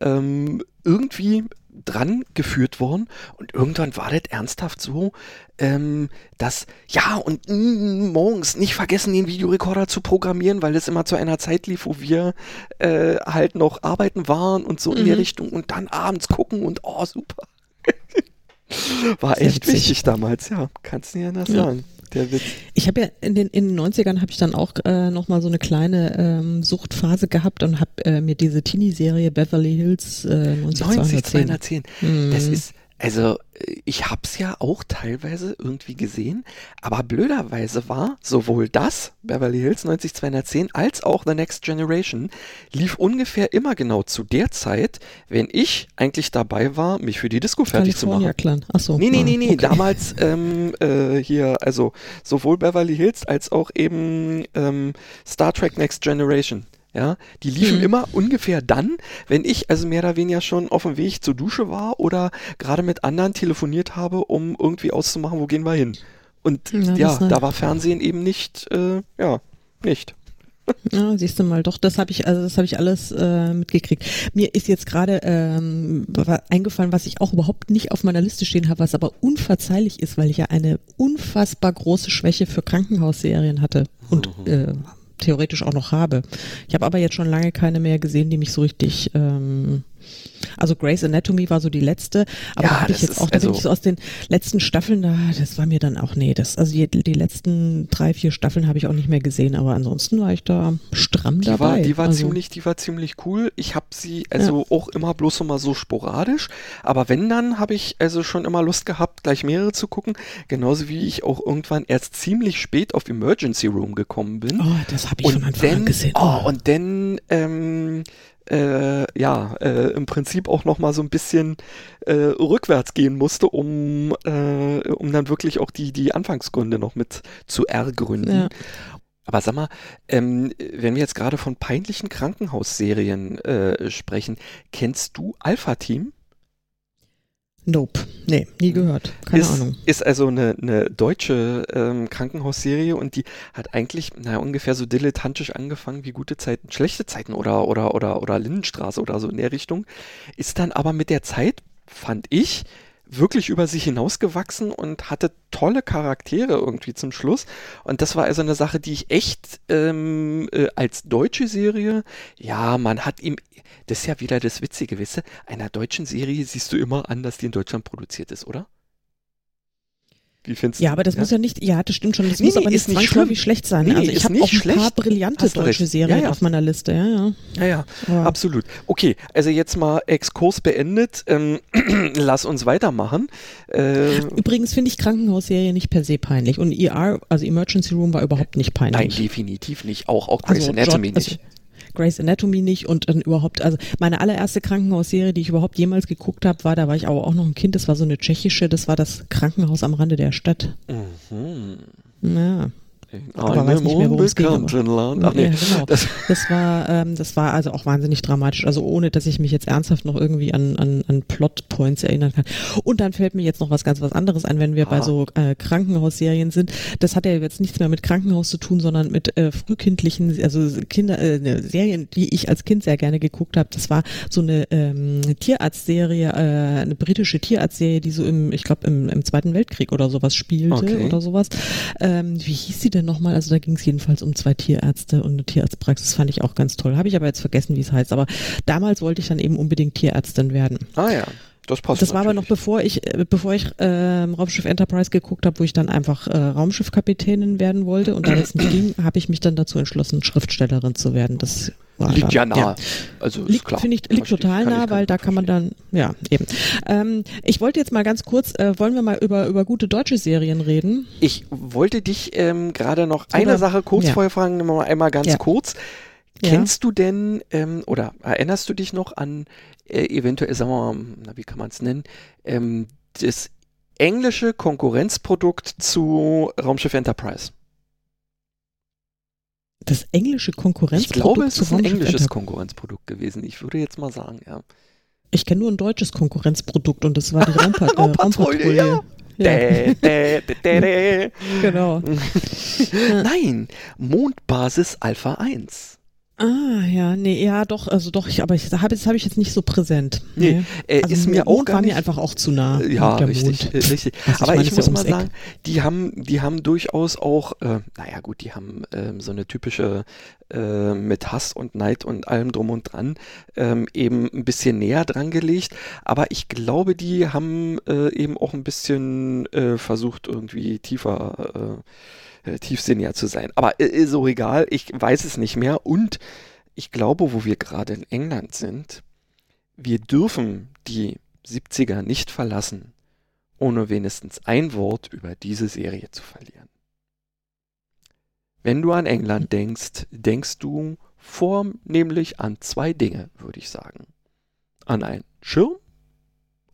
ähm, irgendwie dran geführt worden und irgendwann war das ernsthaft so, ähm, dass ja und mm, morgens nicht vergessen den Videorekorder zu programmieren, weil es immer zu einer Zeit lief, wo wir äh, halt noch arbeiten waren und so in die Mhm. Richtung und dann abends gucken und oh super. War echt witzig. wichtig damals, ja, kannst du nicht anders Ja. sagen. Der Witz. Ich habe ja in den, in den 90ern habe ich dann auch äh, nochmal so eine kleine ähm, Suchtphase gehabt und habe äh, mir diese Teenie-Serie Beverly Hills äh, 90, 90210. 210. Mhm. Das ist, also äh, ich hab's ja auch teilweise irgendwie gesehen, aber blöderweise war sowohl das, Beverly Hills 90210, als auch The Next Generation, lief ungefähr immer genau zu der Zeit, wenn ich eigentlich dabei war, mich für die Disco fertig zu machen. Clan. Achso. Nee, nee, ah, nee, nee. okay. Damals ähm, äh, hier, also sowohl Beverly Hills als auch eben ähm, Star Trek Next Generation. Ja, die liefen Mhm. immer ungefähr dann, wenn ich also mehr oder weniger schon auf dem Weg zur Dusche war oder gerade mit anderen telefoniert habe, um irgendwie auszumachen, wo gehen wir hin. Und Ja, ja, da war Fernsehen eben nicht, äh, ja, nicht. Ja, siehst du mal, doch, das habe ich, also das habe ich alles äh, mitgekriegt. Mir ist jetzt gerade ähm, eingefallen, was ich auch überhaupt nicht auf meiner Liste stehen habe, was aber unverzeihlich ist, weil ich ja eine unfassbar große Schwäche für Krankenhausserien hatte und äh, theoretisch auch noch habe. Ich habe aber jetzt schon lange keine mehr gesehen, die mich so richtig ähm, also Grey's Anatomy war so die letzte, aber Ja, habe ich jetzt auch, da bin also- ich so aus den letzten Staffeln, da, das war mir dann auch, nee, das, also die, die letzten drei, vier Staffeln habe ich auch nicht mehr gesehen, aber ansonsten war ich da stramm Die dabei. war, die war also, ziemlich, die war ziemlich cool. Ich habe sie also auch immer bloß so mal so sporadisch, aber wenn dann habe ich also schon immer Lust gehabt, gleich mehrere zu gucken, genauso wie ich auch irgendwann erst ziemlich spät auf Emergency Room gekommen bin. Oh, das habe ich von Anfang dann, an gesehen. Oh, und dann, ähm, äh, ja, äh, im Prinzip auch noch mal so ein bisschen äh, rückwärts gehen musste, um, äh, um dann wirklich auch die, die Anfangsgründe noch mit zu ergründen. Ja. Aber sag mal, ähm, wenn wir jetzt gerade von peinlichen Krankenhausserien äh, sprechen, kennst du Alpha Team? Nope. Nee, nie gehört. Keine ist, Ahnung. Ist also eine, eine deutsche ähm, Krankenhausserie und die hat eigentlich, naja, ungefähr so dilettantisch angefangen wie gute Zeiten, schlechte Zeiten oder, oder, oder, oder Lindenstraße oder so in der Richtung. Ist dann aber mit der Zeit, fand ich, wirklich über sich hinausgewachsen und hatte tolle Charaktere irgendwie zum Schluss. Und das war also eine Sache, die ich echt ähm, äh, als deutsche Serie, ja, man hat ihm, das ist ja wieder das Witzige, du, einer deutschen Serie siehst du immer an, dass die in Deutschland produziert ist, oder? Wie findest Ja, aber das ja? muss ja nicht, ja, das stimmt schon, das Nee, muss aber nicht ist nicht zwangsläufig schlimm. schlecht sein. Nee, also ich habe auch ein paar schlecht. brillante Hast deutsche recht. Serien Ja, ja. auf meiner Liste, ja, ja. Ja, ja, Aber- absolut. Okay, also jetzt mal Exkurs beendet. Ähm, lass uns weitermachen. Äh, Übrigens finde ich Krankenhausserie nicht per se peinlich und ER, also Emergency Room war überhaupt nicht peinlich. nein, definitiv nicht. Auch, auch Grey's Also, Anatomy John- also, nicht. Grey's Anatomy nicht und dann überhaupt, also meine allererste Krankenhausserie, die ich überhaupt jemals geguckt habe, war, da war ich aber auch noch ein Kind, das war so eine tschechische, das war das Krankenhaus am Rande der Stadt. Mhm. Ja. In Aber weiß nicht mehr, unbekannten Land. Ach nee, Ja, genau. das, Das war, ähm, das war also auch wahnsinnig dramatisch. Also ohne, dass ich mich jetzt ernsthaft noch irgendwie an, an, an Plotpoints erinnern kann. Und dann fällt mir jetzt noch was ganz was anderes ein, wenn wir bei Ah. so äh, Krankenhausserien sind. Das hat ja jetzt nichts mehr mit Krankenhaus zu tun, sondern mit äh, frühkindlichen, also Kinder, äh, ne, Serien, die ich als Kind sehr gerne geguckt habe. Das war so eine ähm, Tierarztserie, äh, eine britische Tierarztserie, die so im, ich glaube im, im Zweiten Weltkrieg oder sowas spielte Okay. oder sowas. Ähm, wie hieß sie denn nochmal? Also da ging es jedenfalls um zwei Tierärzte und eine Tierarztpraxis, fand ich auch ganz toll. Habe ich aber jetzt vergessen, wie es heißt. Aber damals wollte ich dann eben unbedingt Tierärztin werden. ah ja, das passt Das war aber noch bevor ich, äh, bevor ich ähm, Raumschiff Enterprise geguckt habe, wo ich dann einfach äh, Raumschiffkapitänin werden wollte. Und da das nicht ging, habe ich mich dann dazu entschlossen, Schriftstellerin zu werden. Das war Liegt ja nah. Also ist Liegt, klar. finde ich, liegt Verstehe- total nah, weil da kann man dann, ja, eben. Ähm, ich wollte jetzt mal ganz kurz, äh, wollen wir mal über, über gute deutsche Serien reden? Ich wollte dich ähm, gerade noch eine Oder- Sache kurz ja. vorher fragen, mal einmal ganz Ja. kurz. Ja. Kennst du denn ähm, oder erinnerst du dich noch an äh, eventuell, sagen wir mal, na, wie kann man es nennen, ähm, das englische Konkurrenzprodukt zu Raumschiff Enterprise? Das englische Ich Konkurrenzprodukt glaube, es ist ein englisches Enterprise. Konkurrenzprodukt gewesen. Ich würde jetzt mal sagen, ja. Ich kenne nur ein deutsches Konkurrenzprodukt und das war die Raumpa äh, Raumpatrouille, Raumpatrouille. ja. Ja, Dä, dä, dä, dä, dä. genau. Nein, Mondbasis Alpha 1. Ah, ja, nee, ja, doch, also doch, ich, aber ich, hab, das habe ich jetzt nicht so präsent. Nee, äh, also ist mir auch gar war nicht mir einfach auch zu nah. Ja, der richtig, Mond. äh, richtig. Also ich Aber meine, ich muss ja mal Eck. sagen, die haben, die haben durchaus auch, äh, naja gut, die haben ähm, so eine typische äh, mit Hass und Neid und allem drum und dran ähm, eben ein bisschen näher dran gelegt. Aber ich glaube, die haben äh, eben auch ein bisschen äh, versucht, irgendwie tiefer, äh, äh, tiefsinniger zu sein. Aber äh, ist so egal, ich weiß es nicht mehr. Und ich glaube, wo wir gerade in England sind, wir dürfen die 70er nicht verlassen, ohne wenigstens ein Wort über diese Serie zu verlieren. Wenn du an England denkst, denkst du vornehmlich an zwei Dinge, würde ich sagen. An einen Schirm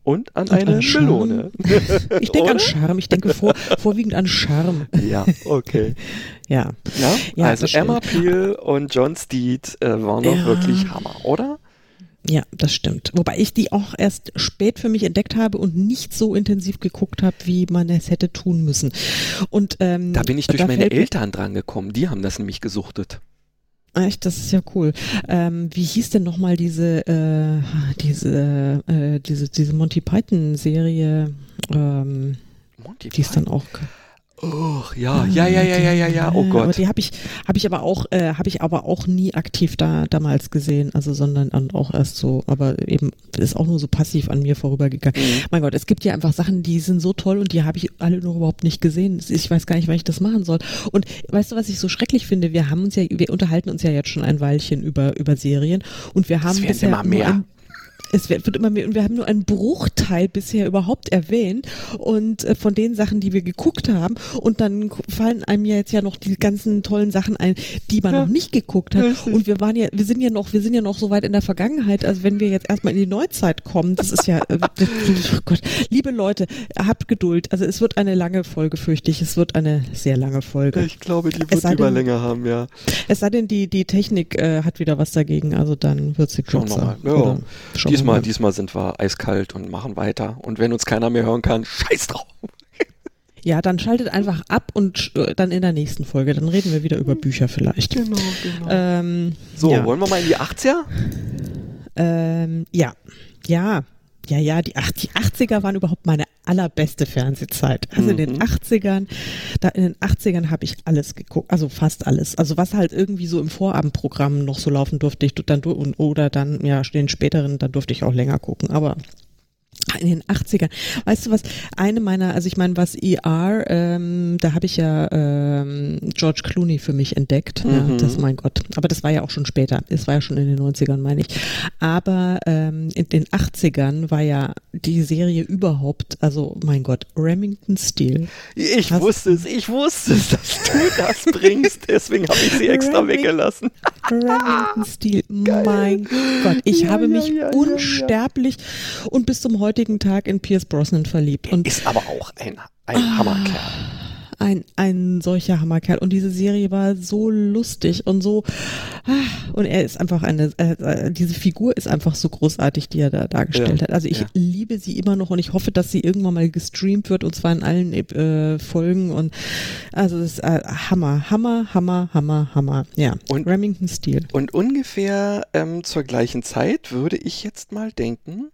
Und an eine an Charme. Melone. Ich denke an? Charme, ich denke vor, vorwiegend an Charme. Ja, okay. Ja. Ja, Ja, also. Emma Peel und John Steed äh, waren doch Ja. wirklich Hammer, oder? Ja, das stimmt. Wobei ich die auch erst spät für mich entdeckt habe und nicht so intensiv geguckt habe, wie man es hätte tun müssen. Und ähm, Da bin ich durch meine Eltern dran gekommen. Die haben das nämlich gesuchtet. Echt, das ist ja cool. Ähm, wie hieß denn nochmal diese, äh, diese, äh, diese, diese Monty Python Serie, ähm, Monty die ist dann auch. Oh, ja, ja, ja, ja, ja, ja, ja. Oh Aber Gott. die habe ich, habe ich aber auch, äh, habe ich aber auch nie aktiv da damals gesehen, also sondern an, auch erst so, aber eben ist auch nur so passiv an mir vorübergegangen. Mhm. Mein Gott, es gibt ja einfach Sachen, die sind so toll und die habe ich alle noch überhaupt nicht gesehen. Ich weiß gar nicht, wann ich das machen soll. Und weißt du, was ich so schrecklich finde? Wir haben uns ja, wir unterhalten uns ja jetzt schon ein Weilchen über über Serien und wir haben werden bisher immer mehr. Ein, es wird immer mehr und wir haben nur einen Bruchteil bisher überhaupt erwähnt und äh, von den Sachen, die wir geguckt haben und dann fallen einem ja jetzt ja noch die ganzen tollen Sachen ein, die man Ja. noch nicht geguckt hat Richtig. und wir waren ja wir sind ja noch wir sind ja noch so weit in der Vergangenheit, also wenn wir jetzt erstmal in die Neuzeit kommen, das ist ja äh, oh Gott, liebe Leute, habt Geduld. Also es wird eine lange Folge fürchte ich, es wird eine sehr lange Folge. Ich glaube, die wird lieber denn- länger haben, ja. Es sei denn, die die Technik äh, hat wieder was dagegen, also dann wird sie Schauen wir kürzer. mal. Ja. Oder- Diesmal, mal. diesmal sind wir eiskalt und machen weiter. Und wenn uns keiner mehr hören kann, scheiß drauf. Ja, dann schaltet einfach ab und äh, dann in der nächsten Folge. Dann reden wir wieder über Bücher vielleicht. Genau, genau. Ähm, so, ja. wollen wir mal in die 80er? Ähm, ja, ja, ja, ja, die, ach, die 80er waren überhaupt meine allerbeste Fernsehzeit. Also in den Mhm. 80ern, da in den 80ern habe ich alles geguckt, also fast alles. Also was halt irgendwie so im Vorabendprogramm noch so laufen durfte ich dann oder dann ja den späteren, dann durfte ich auch länger gucken, aber in den 80ern. Weißt du was? Eine meiner, also ich meine, was ER, ähm, da habe ich ja ähm, George Clooney für mich entdeckt. Ja, Mhm. das mein Gott. Aber das war ja auch schon später. Es war ja schon in den 90ern, meine ich. Aber ähm, in den 80ern war ja die Serie überhaupt, also mein Gott, Remington Steel. Ich Hast- wusste es, ich wusste es, dass du das bringst. Deswegen habe ich sie extra Reming- weggelassen. Remington Steel. Mein Gott, ich Ja, habe ja, mich ja, ja, ja. unsterblich und bis zum heutigen Tag in Pierce Brosnan verliebt. Und Ist aber auch ein, Ah. ein Hammerkerl. ein, ein solcher Hammerkerl. Und diese Serie war so lustig und so, ah, und er ist einfach eine, äh, äh, diese Figur ist einfach so großartig, die er da dargestellt Ja, hat. Also ich ja. liebe sie immer noch und ich hoffe, dass sie irgendwann mal gestreamt wird und zwar in allen äh, Folgen und also das ist äh, Hammer, Hammer, Hammer, Hammer, Hammer. Ja, Und- Remington Steel. Und ungefähr ähm, zur gleichen Zeit würde ich jetzt mal denken,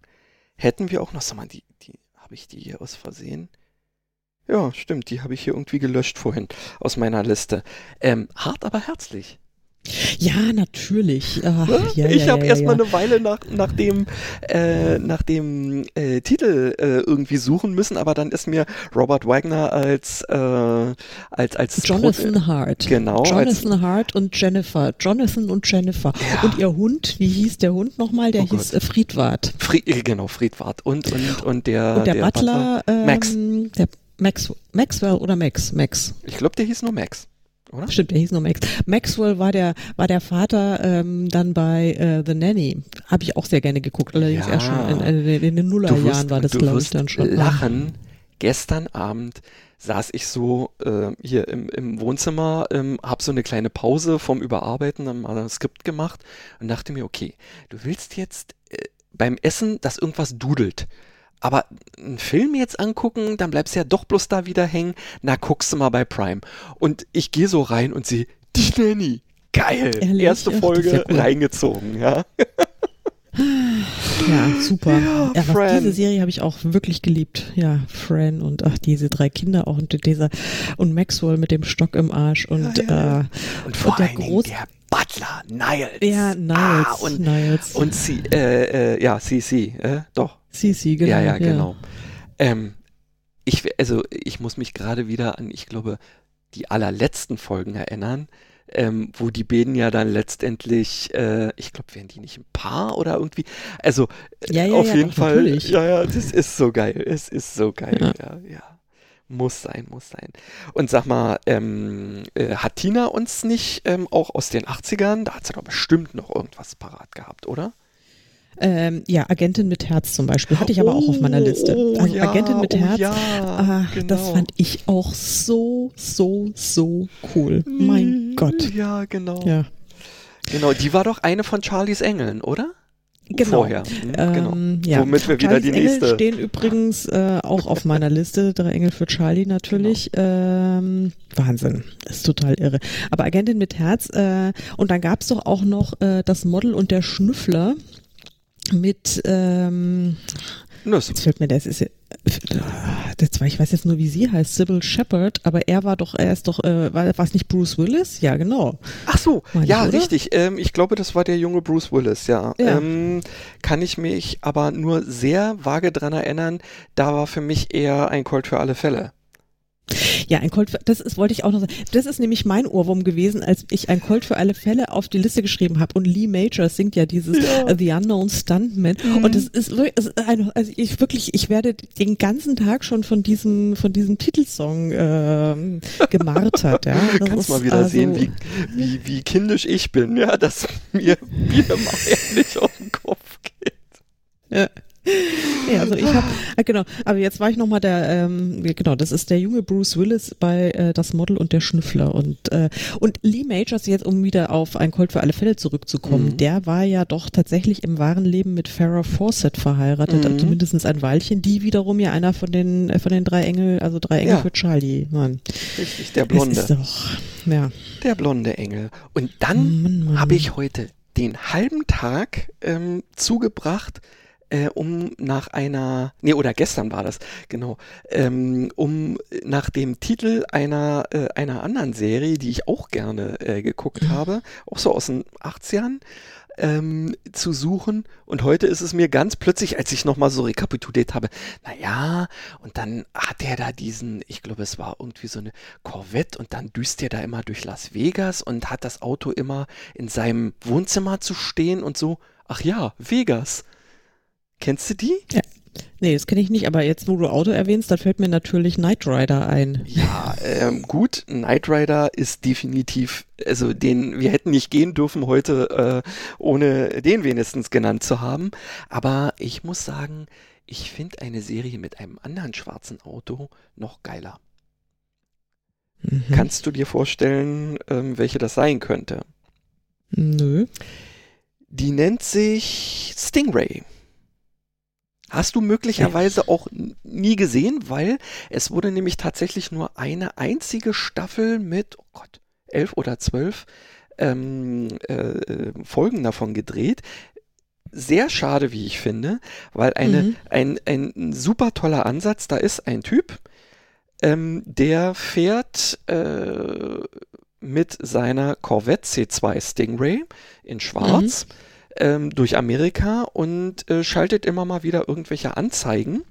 hätten wir auch noch, sag mal, die, die, habe ich die hier aus Versehen? Ja, stimmt, die habe ich hier irgendwie gelöscht vorhin aus meiner Liste. Ähm, hart, aber herzlich. Ja, natürlich. Ach, ja, ich ja, habe ja, erst ja. mal eine Weile nach, nach dem, äh, nach dem äh, Titel äh, irgendwie suchen müssen, aber dann ist mir Robert Wagner als, äh, als, als Jonathan Hart. Genau, Jonathan Hart und Jennifer. Jonathan und Jennifer. Und ihr Hund, wie hieß der Hund nochmal? Der Oh hieß Gott. äh, Friedwart. Fried, äh, genau, Friedwart und, und, und der, Und der, Butler, ähm, Max. Der Max, Maxwell oder Max? Max. Ich glaube, der hieß nur Max, oder? Stimmt, der hieß nur Max. Maxwell war der, war der Vater ähm, dann bei äh, The Nanny. Habe ich auch sehr gerne geguckt. Allerdings Ja. erst schon in, in, in den Nullerjahren war das, glaube ich, dann schon. lachen. Gestern Abend saß ich so äh, hier im, im Wohnzimmer, ähm, hab so eine kleine Pause vom Überarbeiten, dann mal ein Skript gemacht und dachte mir, okay, du willst jetzt äh, beim Essen, dass irgendwas dudelt. Aber einen Film jetzt angucken, dann bleibst du ja doch bloß da wieder hängen. Na, guckst du mal bei Prime. Und ich gehe so rein und sehe, die Nanny. Geil. Ehrlich? Erste Folge ja cool. reingezogen, ja. Ja, super. Ja, Ja, was, diese Serie habe ich auch wirklich geliebt. Ja, Fran und ach, diese drei Kinder auch und dieser und Maxwell mit dem Stock im Arsch und Ja, äh, Und vor der Groß- der Butler, Niles. ja, Niles, Ah, und Niles. und sie, äh, äh, ja, CC, äh, doch. Sisi, genau. ja, ja, genau. Ähm, ich, also, ich muss mich gerade wieder an, ich glaube, die allerletzten Folgen erinnern, ähm, wo die beiden ja dann letztendlich, äh, ich glaube, wären die nicht ein Paar oder irgendwie, also Ja, ja, auf ja, jeden Fall, natürlich. ja, ja, das ist so geil, es ist so geil, Ja. ja, ja. Muss sein, muss sein. Und sag mal, ähm, äh, hat Tina uns nicht ähm, auch aus den 80ern, da hat sie doch bestimmt noch irgendwas parat gehabt, oder? Ähm, ja, Agentin mit Herz zum Beispiel, hatte ich aber auch auf meiner Liste. Oh, Also ja, Agentin mit oh, Herz, ja, das genau. fand ich auch so, so, so cool. Mein Gott. Ja, genau. Ja, Genau, die war doch eine von Charlies Engeln, oder? Genau. Vorher. Hm, genau. Ähm, ja. Womit wir wieder die Charlies Engel nächste. stehen übrigens äh, auch auf meiner Liste. Drei Engel für Charlie natürlich. Genau. Ähm, Wahnsinn. Das ist total irre. Aber Agentin mit Herz. Äh, und dann gab's doch auch noch äh, das Model und der Schnüffler mit, ähm, Das, jetzt fällt mir das ist, das war, ich weiß jetzt nur, wie sie heißt, Sybil Shepard, aber er war doch, er ist doch, äh, war war es nicht Bruce Willis? Ja, genau. ach so, Meine ja, oder? richtig. Ähm, ich glaube, das war der junge Bruce Willis, ja. Ja. Ähm, kann ich mich aber nur sehr vage dran erinnern, da war für mich eher ein Colt für alle Fälle. Ja, ein Colt, für, das ist, wollte ich auch noch sagen. Das ist nämlich mein Ohrwurm gewesen, als ich ein Colt für alle Fälle auf die Liste geschrieben habe. Und Lee Major singt ja dieses äh, The Unknown Stuntman. Mhm. Und das ist es ist ein, also ich wirklich, ich werde den ganzen Tag schon von diesem, von diesem Titelsong ähm, gemartert. Ja. Das Kannst ist mal wieder also- sehen, wie, wie, wie kindisch ich bin, ja, dass mir Bier mal ehrlich auf den Kopf geht. Ja. Ja, also ich habe, äh, genau, aber jetzt war ich nochmal der, ähm, genau, das ist der junge Bruce Willis bei äh, Das Model und der Schnüffler und äh, und Lee Majors jetzt, um wieder auf ein Colt für alle Fälle zurückzukommen, Mhm. der war ja doch tatsächlich im wahren Leben mit Farrah Fawcett verheiratet, Mhm. zumindest ein Weilchen, die wiederum ja einer von den äh, von den drei Engel, also drei Engel Ja. für Charlie, Mann. Richtig, der Blonde. ist doch, ja. Der blonde Engel. Und dann habe ich heute den halben Tag ähm, zugebracht, äh, um nach einer, nee, oder gestern war das, genau, ähm, um nach dem Titel einer, äh, einer anderen Serie, die ich auch gerne äh, geguckt Mhm. habe, auch so aus den 80ern, ähm, zu suchen. Und heute ist es mir ganz plötzlich, als ich nochmal so rekapituliert habe, naja, und dann hat er da diesen, ich glaube, es war irgendwie so eine Corvette und dann düst er da immer durch Las Vegas und hat das Auto immer in seinem Wohnzimmer zu stehen und so. Ach ja, Vegas. Kennst du die? Nee, das kenne ich nicht, aber jetzt, wo du Auto erwähnst, da fällt mir natürlich Knight Rider ein. Ja, ähm, gut, Knight Rider ist definitiv, also den, wir hätten nicht gehen dürfen heute, äh, ohne den wenigstens genannt zu haben. Aber ich muss sagen, ich finde eine Serie mit einem anderen schwarzen Auto noch geiler. Mhm. Kannst du dir vorstellen, ähm, welche das sein könnte? Nö. Die nennt sich Stingray. Hast du möglicherweise auch nie gesehen, weil es wurde nämlich tatsächlich nur eine einzige Staffel mit, oh Gott, elf oder zwölf ähm, äh, Folgen davon gedreht. Sehr schade, wie ich finde, weil eine, Mhm. ein, ein super toller Ansatz, da ist ein Typ, ähm, der fährt äh, mit seiner Corvette C2 Stingray in Schwarz ähm, durch Amerika und äh, schaltet immer mal wieder irgendwelche Anzeigen,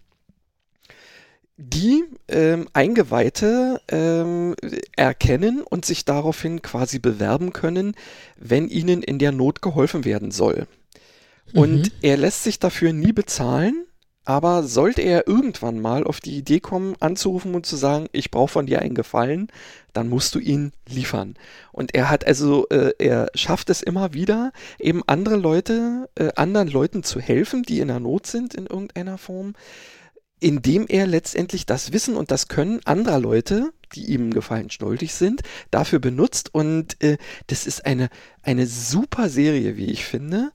die ähm, Eingeweihte ähm, erkennen und sich daraufhin quasi bewerben können, wenn ihnen in der Not geholfen werden soll. Und Mhm. er lässt sich dafür nie bezahlen, aber sollte er irgendwann mal auf die Idee kommen, anzurufen und zu sagen, ich brauche von dir einen Gefallen, dann musst du ihn liefern. Und er hat also, äh, er schafft es immer wieder, eben andere Leute, äh, anderen Leuten zu helfen, die in der Not sind in irgendeiner Form, indem er letztendlich das Wissen und das Können anderer Leute, die ihm Gefallen schuldig sind, dafür benutzt. Und äh, das ist eine, eine super Serie, wie ich finde.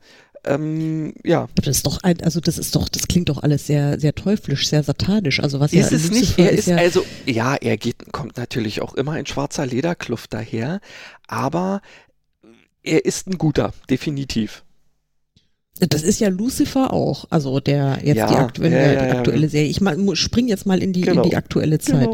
Ähm, ja, Aber das ist doch ein, also das ist doch, das klingt doch alles sehr, sehr teuflisch, sehr satanisch. Also was ja ist es nicht. Er ist ja, also, ja, er geht, kommt natürlich auch immer in schwarzer Lederkluft daher, aber er ist ein guter, definitiv. Das ist ja Lucifer auch. Also der jetzt Ja, die, aktu ja, die ja, ja. aktuelle Serie. Ich mal, spring jetzt mal in die Genau. in die aktuelle Zeit.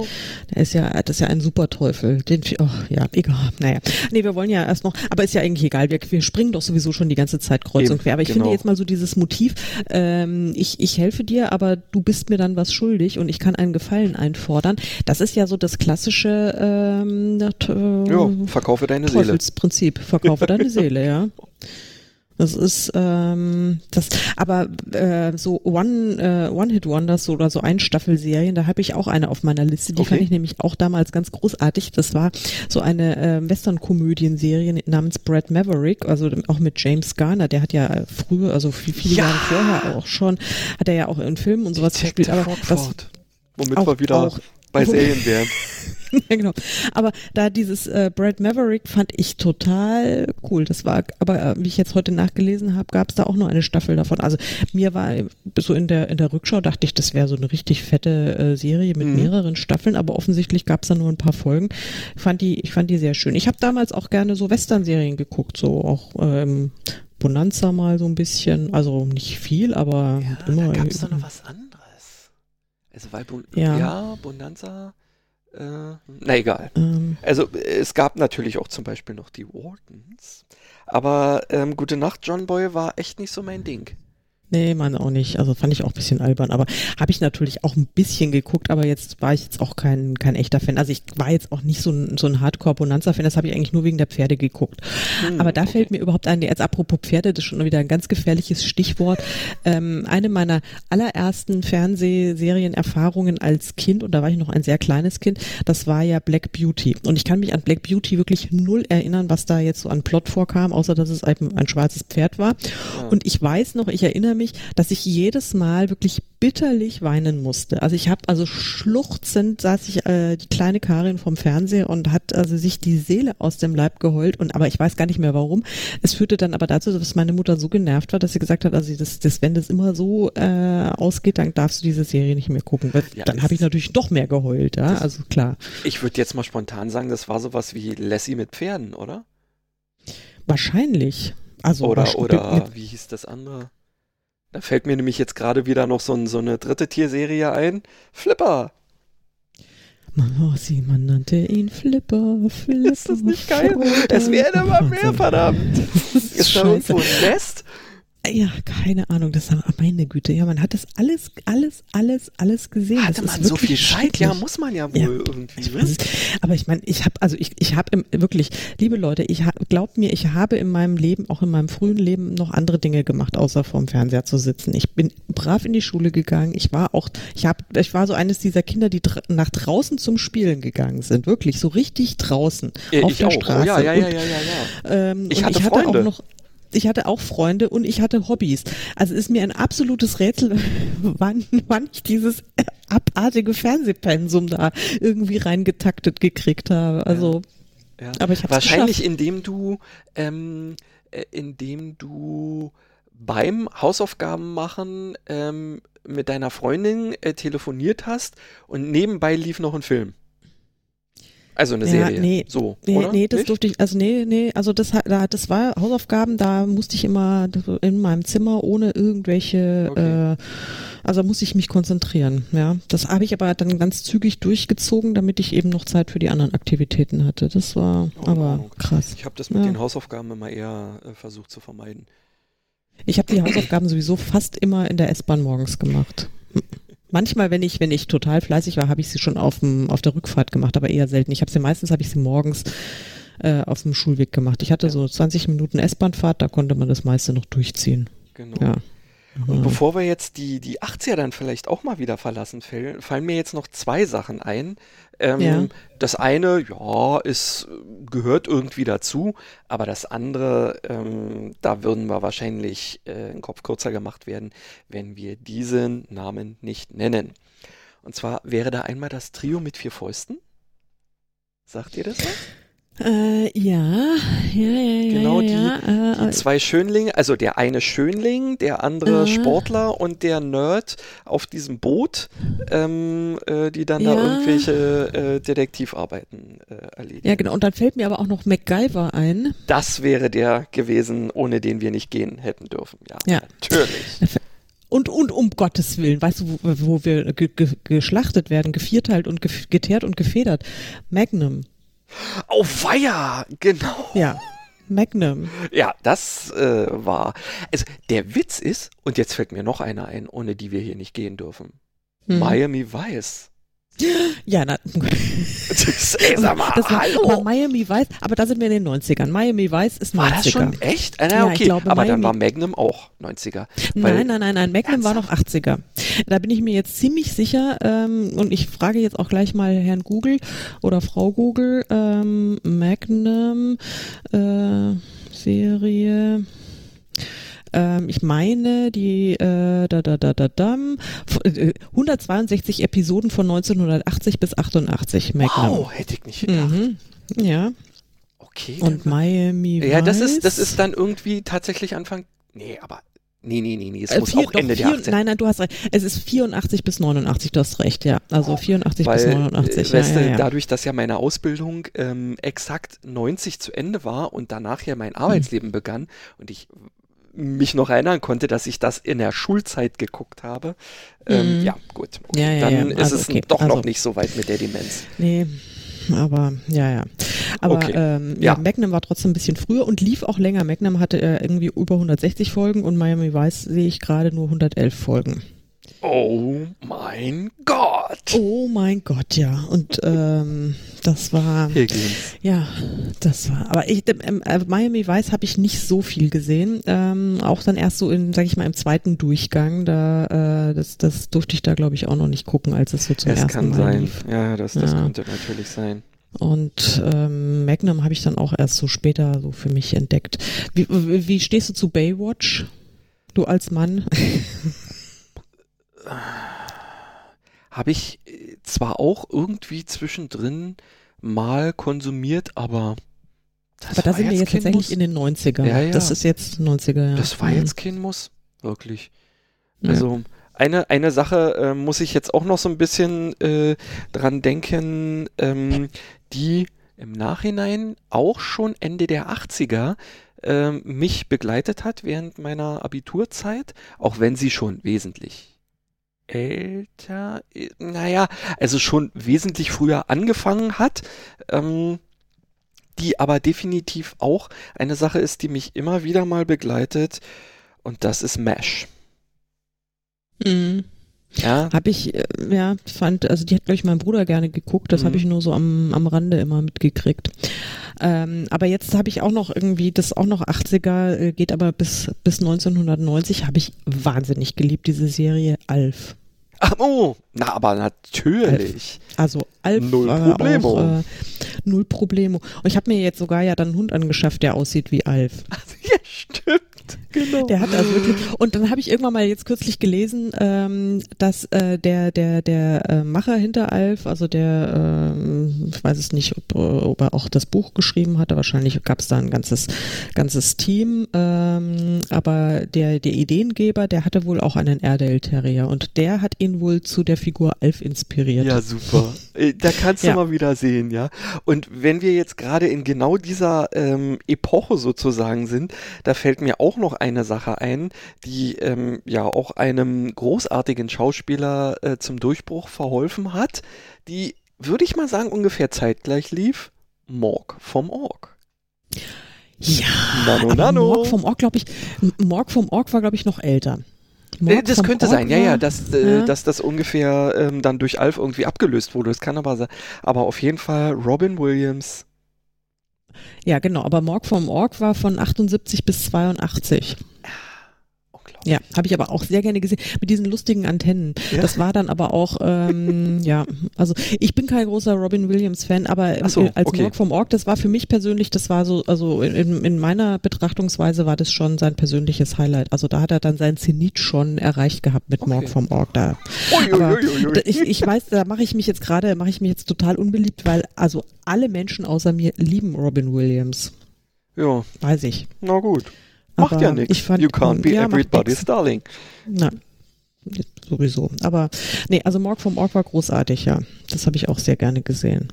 Der ist ja, das ist ja ein super Teufel. Den, oh, ja, egal. Naja, nee, wir wollen ja erst noch, aber ist ja eigentlich egal. Wir, wir springen doch sowieso schon die ganze Zeit kreuz Eben, und quer. Aber ich genau. finde jetzt mal so dieses Motiv. Ähm, ich ich helfe dir, aber du bist mir dann was schuldig und ich kann einen Gefallen einfordern. Das ist ja so das klassische ähm, das, äh, Ja, verkaufe deine Seele. Verkaufe deine Seele, ja. Das ist ähm, das, aber äh, so One äh, One Hit Wonders so, oder so Einstaffelserien, da habe ich auch eine auf meiner Liste. Die Okay. fand ich nämlich auch damals ganz großartig. Das war so eine äh, Western-Komödienserie namens Brad Maverick, also auch mit James Garner. Der hat ja früher, also viel, viele Ja! Jahre vorher auch schon, hat er ja auch in Filmen und sowas gespielt. Aber das, Rockford. Womit auch- wir wieder auch- bei Serien wären. ja, genau. Aber da dieses äh, Brad Maverick fand ich total cool. Das war, aber äh, wie ich jetzt heute nachgelesen habe, gab es da auch nur eine Staffel davon. Also mir war so in der in der Rückschau dachte ich, das wäre so eine richtig fette äh, Serie mit Mhm. mehreren Staffeln, aber offensichtlich gab es da nur ein paar Folgen. Ich fand die, ich fand die sehr schön. Ich habe damals auch gerne so Western-Serien geguckt, so auch ähm, Bonanza mal so ein bisschen, also nicht viel, aber immer. da gab es doch noch was anderes. Also weil Bon Ja. ja. Bonanza. Äh, na egal. ähm, Also es gab natürlich auch zum Beispiel noch die Wardens. Aber ähm, Gute Nacht, John Boy war echt nicht so mein Ding. Nee, man auch nicht. Also fand ich auch ein bisschen albern. Aber habe ich natürlich auch ein bisschen geguckt, aber jetzt war ich jetzt auch kein, kein echter Fan. Also ich war jetzt auch nicht so ein, so ein Hardcore-Bonanza-Fan, das habe ich eigentlich nur wegen der Pferde geguckt. Hm, aber da okay. fällt mir überhaupt ein, jetzt apropos Pferde, das ist schon wieder ein ganz gefährliches Stichwort. Ähm, eine meiner allerersten Fernsehserienerfahrungen als Kind, und da war ich noch ein sehr kleines Kind, das war ja Black Beauty. Und ich kann mich an Black Beauty wirklich null erinnern, was da jetzt so an Plot vorkam, außer dass es ein, ein schwarzes Pferd war. Ja. Und ich weiß noch, ich erinnere mich, dass ich jedes Mal wirklich bitterlich weinen musste. Also ich habe also schluchzend saß ich äh, die kleine Karin vom Fernseher und hat also sich die Seele aus dem Leib geheult und aber ich weiß gar nicht mehr warum. Es führte dann aber dazu, dass meine Mutter so genervt war, dass sie gesagt hat, also das, das wenn das immer so äh, ausgeht, dann darfst du diese Serie nicht mehr gucken. Ja, dann habe ich natürlich doch mehr geheult, ja. Also klar, Ich würde jetzt mal spontan sagen, das war sowas wie Lassie mit Pferden, oder? wahrscheinlich. Also Oder, oder wie hieß das andere? Da fällt mir nämlich jetzt gerade wieder noch so, ein, so eine dritte Tierserie ein. Flipper. Man, oh, sie, man nannte ihn Flipper, Flipper. Ist das nicht geil? Es werden immer mehr, verdammt. Ist Ist da irgendwo ein Nest? Ja, keine Ahnung, das war meine Güte. Ja, man hat das alles, alles, alles, alles gesehen. Hatte das man so viel Zeit? Ja, muss man ja wohl Ja, irgendwie. Ich ne? weiß es. Aber ich meine, ich habe, also ich, ich habe wirklich, liebe Leute, ich hab, glaubt mir, ich habe in meinem Leben, auch in meinem frühen Leben, noch andere Dinge gemacht, außer vorm Fernseher zu sitzen. Ich bin brav in die Schule gegangen. Ich war auch, ich habe, ich war so eines dieser Kinder, die dr nach draußen zum Spielen gegangen sind, wirklich so richtig draußen Äh, auf ich der auch. Straße. Oh, ja, ja, Und ja, ja, ja, ja. ähm, Ich hatte ich hatte Freunde. auch noch ich hatte auch Freunde und ich hatte Hobbys. Also ist mir ein absolutes Rätsel, wann, wann ich dieses abartige Fernsehpensum da irgendwie reingetaktet gekriegt habe. Also, ja. aber ich habe Wahrscheinlich geschafft. indem du, ähm, äh, indem du beim Hausaufgaben machen ähm, mit deiner Freundin äh, telefoniert hast und nebenbei lief noch ein Film. Also eine Ja, Serie. nee. so, Nee, oder? nee, das Nicht? durfte ich, also nee, nee, also das, das war Hausaufgaben, da musste ich immer in meinem Zimmer ohne irgendwelche, Okay. äh, also musste ich mich konzentrieren, ja. Das habe ich aber dann ganz zügig durchgezogen, damit ich eben noch Zeit für die anderen Aktivitäten hatte. Das war Oh, aber Ordnung. krass. Ich habe das mit Ja. den Hausaufgaben immer eher äh, versucht zu vermeiden. Ich habe die Hausaufgaben sowieso fast immer in der S-Bahn morgens gemacht. Manchmal, wenn ich, wenn ich total fleißig war, habe ich sie schon auf, dem, auf der Rückfahrt gemacht, aber eher selten. Ich habe sie meistens habe ich sie morgens äh, auf dem Schulweg gemacht. Ich hatte so 20 Minuten S-Bahnfahrt, da konnte man das meiste noch durchziehen. Genau. Ja. Und Ja. bevor wir jetzt die, die 80er dann vielleicht auch mal wieder verlassen, fallen mir jetzt noch zwei Sachen ein. Ähm, Ja. Das eine, ja, es gehört irgendwie dazu, aber das andere, ähm, da würden wir wahrscheinlich äh, den Kopf kürzer gemacht werden, wenn wir diesen Namen nicht nennen. Und zwar wäre da einmal das Trio mit vier Fäusten. Sagt ihr das was? Äh, ja, ja, ja, ja. Genau, ja, die- ja, Die äh, zwei Schönlinge, also der eine Schönling, der andere Äh. Sportler und der Nerd auf diesem Boot, ähm, äh, die dann da Ja. irgendwelche äh, Detektivarbeiten äh, erledigen. ja, genau. Und dann fällt mir aber auch noch MacGyver ein. Das wäre der gewesen, ohne den wir nicht gehen hätten dürfen. Ja, Ja. natürlich. Und, und um Gottes Willen, weißt du, wo, wo wir ge, ge, geschlachtet werden, gevierteilt und ge, geteert und gefedert? Magnum. Oh, weia, genau. Ja. Magnum. Ja, das äh, war. Also der Witz ist, und jetzt fällt mir noch einer ein, ohne die wir hier nicht gehen dürfen. Hm. Miami Vice. Ja, na, Das, ey, sag mal, das war, hallo. aber Miami Vice, aber da sind wir in den 90ern. Miami Vice ist 90er. war das schon echt? Ah, na, Ja, okay. ich glaube, aber dann Miami- war Magnum auch 90er. Weil- Nein, nein, nein, nein. Magnum war noch 80er. Da bin ich mir jetzt ziemlich sicher ähm, und ich frage jetzt auch gleich mal Herrn Google oder Frau Google. Ähm, Magnum äh, Serie. Ähm, ich meine, die äh, da da da da dam, f- äh, 162 Episoden von 1980 bis 88 Magnum. Wow, hätte ich nicht gedacht. Mhm. Ja. Okay. Und Miami ja, das ist, das ist dann irgendwie tatsächlich Anfang. Nee, aber. Nee, nee, nee, nee. Es Äh, muss vier- auch doch, Ende der vier- 80er. Nein, nein, du hast recht. Es ist 84 bis 89, du hast recht, ja. Also 84 bis Weil, 89, äh, ja, weißt ja, du, ja. dadurch, dass ja meine Ausbildung ähm, exakt 90 zu Ende war und danach ja mein Arbeitsleben begann und ich mich noch erinnern konnte, dass ich das in der Schulzeit geguckt habe. Ähm, Mhm. Ja, gut. Okay. Ja, ja, Dann ja. ist Also, es okay. doch Also- noch nicht so weit mit der Demenz. Nee, aber ja, ja. Aber Okay. ähm, ja. Magnum war trotzdem ein bisschen früher und lief auch länger. Magnum hatte äh, irgendwie über 160 Folgen und Miami Vice sehe ich gerade nur 111 Folgen. Oh mein Gott! Oh mein Gott, ja. Und ähm, das war, Higgins. ja, das war. Aber ich, ähm, äh, Miami Vice habe ich nicht so viel gesehen. Ähm, auch dann erst so in, sag ich mal, im zweiten Durchgang. Da, äh, das, das durfte ich da, glaube ich, auch noch nicht gucken, als es so zum Es ersten kann Mal sein. lief. Ja, das, das Ja. könnte natürlich sein. Und ähm, Magnum habe ich dann auch erst so später so für mich entdeckt. Wie wie stehst du zu Baywatch? Du als Mann? Habe ich äh, zwar auch irgendwie zwischendrin mal konsumiert, aber das Aber da war sind wir jetzt tatsächlich Muss. in den 90ern. Ja, ja. Das ist jetzt 90er, ja. Das war Mhm. jetzt kein Muss, wirklich. Ja. Also eine, eine Sache äh, muss ich jetzt auch noch so ein bisschen äh, dran denken, ähm, die im Nachhinein auch schon Ende der 80er ähm, mich begleitet hat während meiner Abiturzeit, auch wenn sie schon wesentlich älter, naja, also schon wesentlich früher angefangen hat, ähm, die aber definitiv auch eine Sache ist, die mich immer wieder mal begleitet, und das ist MASH. Mhm. Ja, Habe ich, äh, ja, fand, also die hat, glaube ich, mein Bruder gerne geguckt, das Mhm. habe ich nur so am, am Rande immer mitgekriegt. Ähm, aber jetzt habe ich auch noch irgendwie, das ist auch noch 80er, äh, geht aber bis, bis 1990, habe ich wahnsinnig geliebt, diese Serie Alf. Ach, oh, na, aber natürlich. Also Alf Null Problemo. auch äh, null Problemo. Und ich habe mir jetzt sogar ja dann einen Hund angeschafft, der aussieht wie Alf. Ja, stimmt. Genau. Der hat also wirklich. Und dann habe ich irgendwann mal jetzt kürzlich gelesen, ähm, dass äh, der der der äh, Macher hinter Alf, also der, ähm, ich weiß es nicht, ob, ob er auch das Buch geschrieben hatte. Wahrscheinlich gab es da ein ganzes ganzes Team. Ähm, aber der der Ideengeber, der hatte wohl auch einen Airedale Terrier und der hat ihn wohl zu der Figur Alf inspiriert. Ja, super. Äh, Da kannst du Ja. mal wieder sehen, ja. Und wenn wir jetzt gerade in genau dieser ähm, Epoche sozusagen sind, da fällt mir auch noch eine Sache ein, die ähm, ja auch einem großartigen Schauspieler äh, zum Durchbruch verholfen hat, die, würde ich mal sagen, ungefähr zeitgleich lief. Morg vom Org. Ja, Nano, nano. Morg vom Org, glaube ich, Morg vom Org war, glaube ich, noch älter. Äh, Morg das vom könnte Org sein, ja, ja, dass, äh, ja. dass das ungefähr ähm, dann durch Alf irgendwie abgelöst wurde. Das kann aber sein. Aber auf jeden Fall Robin Williams. Ja, genau, aber Morg vom Org war von 78 bis 82. Ja, habe ich aber auch sehr gerne gesehen, mit diesen lustigen Antennen. Ja. Das war dann aber auch, ähm, ja, also ich bin kein großer Robin Williams-Fan, aber Ach so, äh, als okay. Morg vom Org, das war für mich persönlich, das war so, also in, in meiner Betrachtungsweise war das schon sein persönliches Highlight. Also da hat er dann sein Zenit schon erreicht gehabt mit Morg Okay. vom Org. Da Ui, Aber ich, ich weiß, da mache ich mich jetzt gerade, mache ich mich jetzt total unbeliebt, weil also alle Menschen außer mir lieben Robin Williams. Ja, Weiß ich. na gut. Macht ja nichts. You can't be ja, everybody's darling. Nein. Sowieso. Aber nee, also Morg vom Org war großartig, ja. Das habe ich auch sehr gerne gesehen.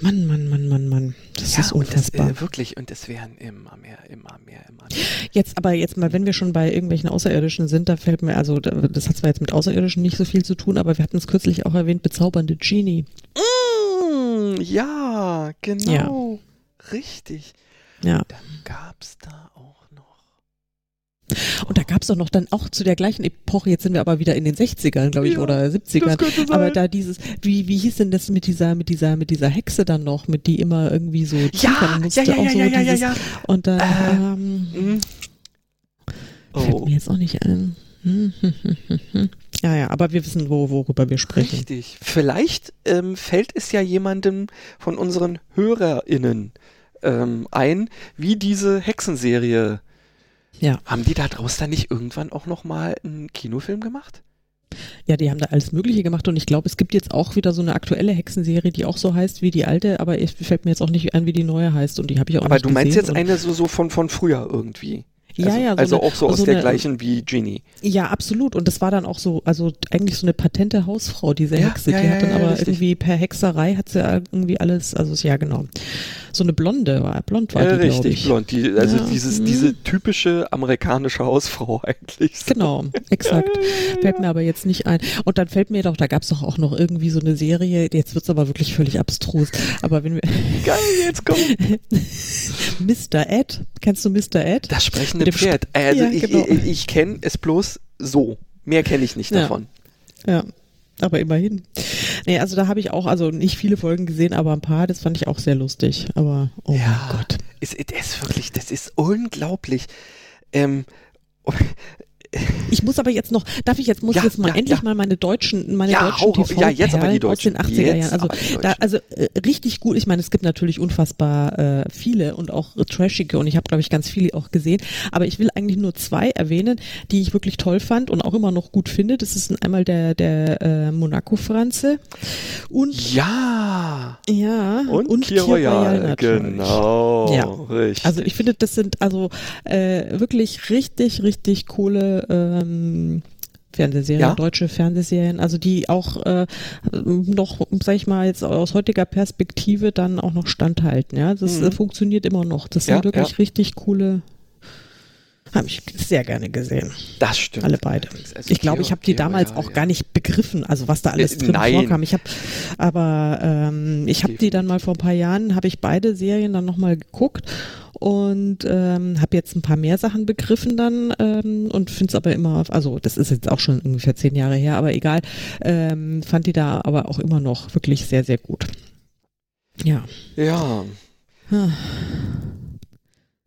Mann, Mann, Mann, Mann, Mann. Das ist und das, unfassbar. äh, wirklich, und es werden immer mehr, immer mehr, immer mehr. Jetzt aber jetzt mal, wenn wir schon bei irgendwelchen Außerirdischen sind, da fällt mir, also da- das hat zwar jetzt mit Außerirdischen nicht so viel zu tun, aber wir hatten es kürzlich auch erwähnt, bezaubernde Genie. Mm, ja, genau. Richtig. Ja. Dann gab's da auch noch. Und da gab's doch noch dann auch zu der gleichen Epoche, jetzt sind wir aber wieder in den 60ern, glaube ich, Ja, oder 70ern. das könnte sein. Aber da dieses, wie, wie hieß denn das mit dieser, mit dieser, mit dieser Hexe dann noch, mit die immer irgendwie so Ja, musste, ja, ja, auch ja, so ja, ja, dieses, ja. Und dann, Äh, ähm, fällt Oh, mir jetzt auch nicht ein. Hm, hm, hm. Ja, ja, aber wir wissen, wo, worüber wir sprechen. richtig. Vielleicht ähm, fällt es ja jemandem von unseren HörerInnen ähm, ein, wie diese Hexenserie. Ja. Haben die da draus dann nicht irgendwann auch nochmal einen Kinofilm gemacht? Ja, die haben da alles Mögliche gemacht und ich glaube, es gibt jetzt auch wieder so eine aktuelle Hexenserie, die auch so heißt wie die alte, aber es fällt mir jetzt auch nicht ein, wie die neue heißt und die habe ich auch Aber nicht du meinst jetzt eine so, so von, von früher irgendwie. Ja, also, ja, so also eine- auch so aus so der eine- gleichen wie Genie. Ja, absolut. Und das war dann auch so, also eigentlich so eine patente Hausfrau, diese Ja, Hexe. ja, die ja, hat dann ja, aber richtig. irgendwie per Hexerei hat sie irgendwie alles, also ja genau. So eine Blonde war, blond war Ja, die, richtig, ich. blond. Die, also Ja, dieses, mhm. diese typische amerikanische Hausfrau eigentlich. So. Genau, exakt. Fällt mir aber jetzt nicht ein. Und dann fällt mir doch, da gab's doch auch noch irgendwie so eine Serie, jetzt wird's aber wirklich völlig abstrus. Aber wenn wir Geil, jetzt kommt Mr. Ed, kennst du Mr. Ed? das sprechende Pferd. Also Ja, ich, genau. ich, ich kenne es bloß so. Mehr kenne ich nicht davon. Ja, aber immerhin. Nee, also da habe ich auch, also nicht viele Folgen gesehen, aber ein paar, das fand ich auch sehr lustig. Aber, oh Ja. mein Gott. Es, es ist wirklich, das ist unglaublich. Ähm, Ich muss aber jetzt noch, darf ich jetzt, muss Ja, ich jetzt mal ja, endlich ja. mal meine deutschen, meine Ja, deutschen TV ja, jetzt aber die aus den Deutschen. 80er Jahren. Also, da, Deutschen. also äh, richtig gut. Ich meine, es gibt natürlich unfassbar äh, viele und auch äh, trashige und ich habe, glaube ich, ganz viele auch gesehen. Aber ich will eigentlich nur zwei erwähnen, die ich wirklich toll fand und auch immer noch gut finde. Das ist einmal der, der äh, Monaco-Franze und ja. ja, Und, Kir Kir Royal. Genau. Ja. Richtig. Also ich finde, das sind also äh, wirklich richtig, richtig coole ähm, Fernsehserien, Ja? deutsche Fernsehserien, also die auch äh, noch, sag ich mal, jetzt aus heutiger Perspektive dann auch noch standhalten. Ja, das Mhm. äh, funktioniert immer noch. Das Ja, sind wirklich ja. richtig coole. Habe ich sehr gerne gesehen, das stimmt. alle beide. Also Ich glaube, ich habe die damals auch gar nicht begriffen, also was da alles Äh, drin nein. vorkam. Ich habe, aber ähm, ich habe die dann mal vor ein paar Jahren, habe ich beide Serien dann nochmal geguckt und ähm, habe jetzt ein paar mehr Sachen begriffen dann ähm, und finde es aber immer, also das ist jetzt auch schon ungefähr zehn Jahre her, aber egal, ähm, fand die da aber auch immer noch wirklich sehr, sehr gut. Ja. Ja.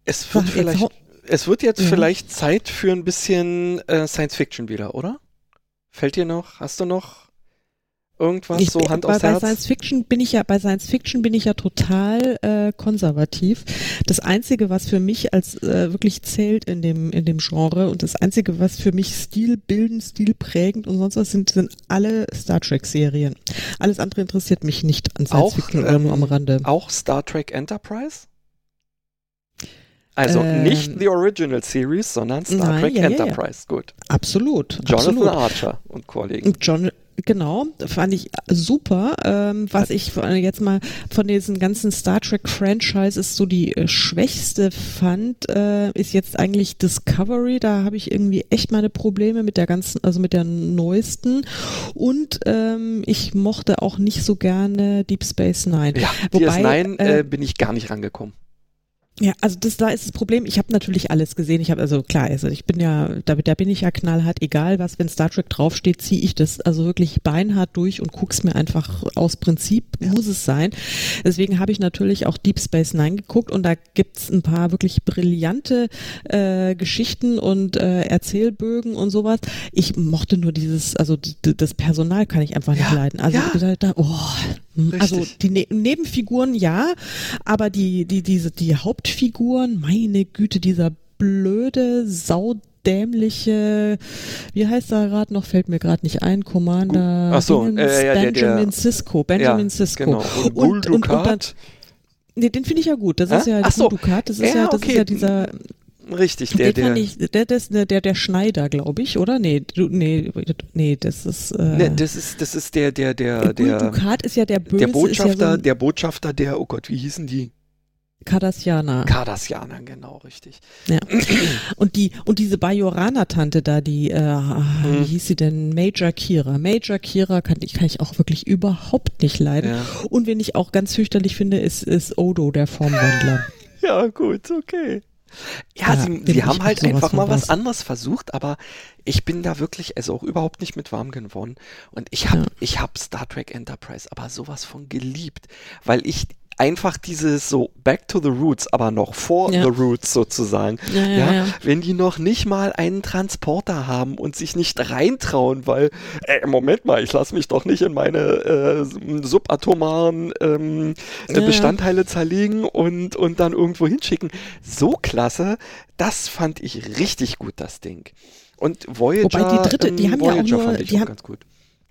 Es wird jetzt vielleicht, es wird jetzt Ja. vielleicht Zeit für ein bisschen äh, Science Fiction wieder, oder? Fällt dir noch? Hast du noch irgendwas Ich, so Hand bei, aufs bei Herz? Science Fiction bin ich ja bei Science Fiction bin ich ja total äh, konservativ. Das einzige, was für mich als äh, wirklich zählt in dem in dem Genre und das einzige, was für mich stilbildend, stilprägend und sonst was sind, sind alle Star Trek Serien. Alles andere interessiert mich nicht an Science Auch, Fiction ähm, am Rande. Auch Star Trek Enterprise? Also Ähm, nicht The Original Series, sondern Star nein, Trek ja, ja, ja. Enterprise. Gut. Absolut, Jonathan absolut. Archer und Kollegen. John, genau, fand ich super. Ähm, was ich jetzt mal von diesen ganzen Star Trek Franchises so die äh, schwächste fand, äh, ist jetzt eigentlich Discovery. Da habe ich irgendwie echt meine Probleme mit der ganzen, also mit der neuesten. Und ähm, ich mochte auch nicht so gerne Deep Space Nine. Ja, Wobei, DS9 äh, äh, bin ich gar nicht rangekommen. Ja, also das da ist das Problem. Ich habe natürlich alles gesehen. Ich habe also klar, also ich bin ja, da, da bin ich ja knallhart. Egal was, wenn Star Trek draufsteht, ziehe ich das also wirklich beinhart durch und guck's mir einfach aus Prinzip muss es sein. Deswegen habe ich natürlich auch Deep Space Nine geguckt und da gibt's ein paar wirklich brillante äh, Geschichten und äh, Erzählbögen und sowas. Ich mochte nur dieses, also das Personal kann ich einfach nicht Ja, leiden. Also ja. da, da, oh, also Richtig. die ne Nebenfiguren ja, aber die die diese die Hauptfiguren, meine Güte, dieser blöde saudämliche, wie heißt er gerade noch, fällt mir gerade nicht ein, Commander Ach so, äh, ja, der- der- Benjamin Sisko, Benjamin ja, Sisko. Genau. Und, und, und, und dann, nee, den finde ich ja gut. Das ist ja Ach so. Dukat, das ist Ja, ja, das okay. ist ja dieser richtig, der, der, ich, der, der, der, der Schneider, glaube ich, oder? Nee, du, nee, nee, das ist, äh, ne, das ist, das ist der, der, der, der, Dukat ist ja der Böse, der Botschafter, ja so der Botschafter, der, oh Gott, wie hießen die? Cardassianer. Cardassianer, genau, richtig. Ja. Und die und diese Bajorana-Tante da, die, äh, Mhm. wie hieß sie denn? Major Kira. Major Kira kann ich, kann ich auch wirklich überhaupt nicht leiden. Ja. Und wen ich auch ganz fürchterlich finde, ist, ist Odo, der Formwandler. ja, gut, okay. Ja, Ja, sie, sie haben halt einfach mal was anderes versucht, aber ich bin da wirklich, also auch überhaupt nicht mit warm geworden. Und ich habe Ja. ich hab Star Trek Enterprise aber sowas von geliebt, weil ich einfach dieses so Back to the Roots, aber noch vor Ja. the Roots sozusagen. Ja, ja, ja. Wenn die noch nicht mal einen Transporter haben und sich nicht reintrauen, weil, ey, Moment mal, ich lasse mich doch nicht in meine äh, subatomaren ähm, äh. Bestandteile zerlegen und, und dann irgendwo hinschicken. So klasse, das fand ich richtig gut, das Ding. Und Voyager, Wobei die dritte, die ähm, haben ja auch Voyager nur- fand ich die auch haben- ganz gut.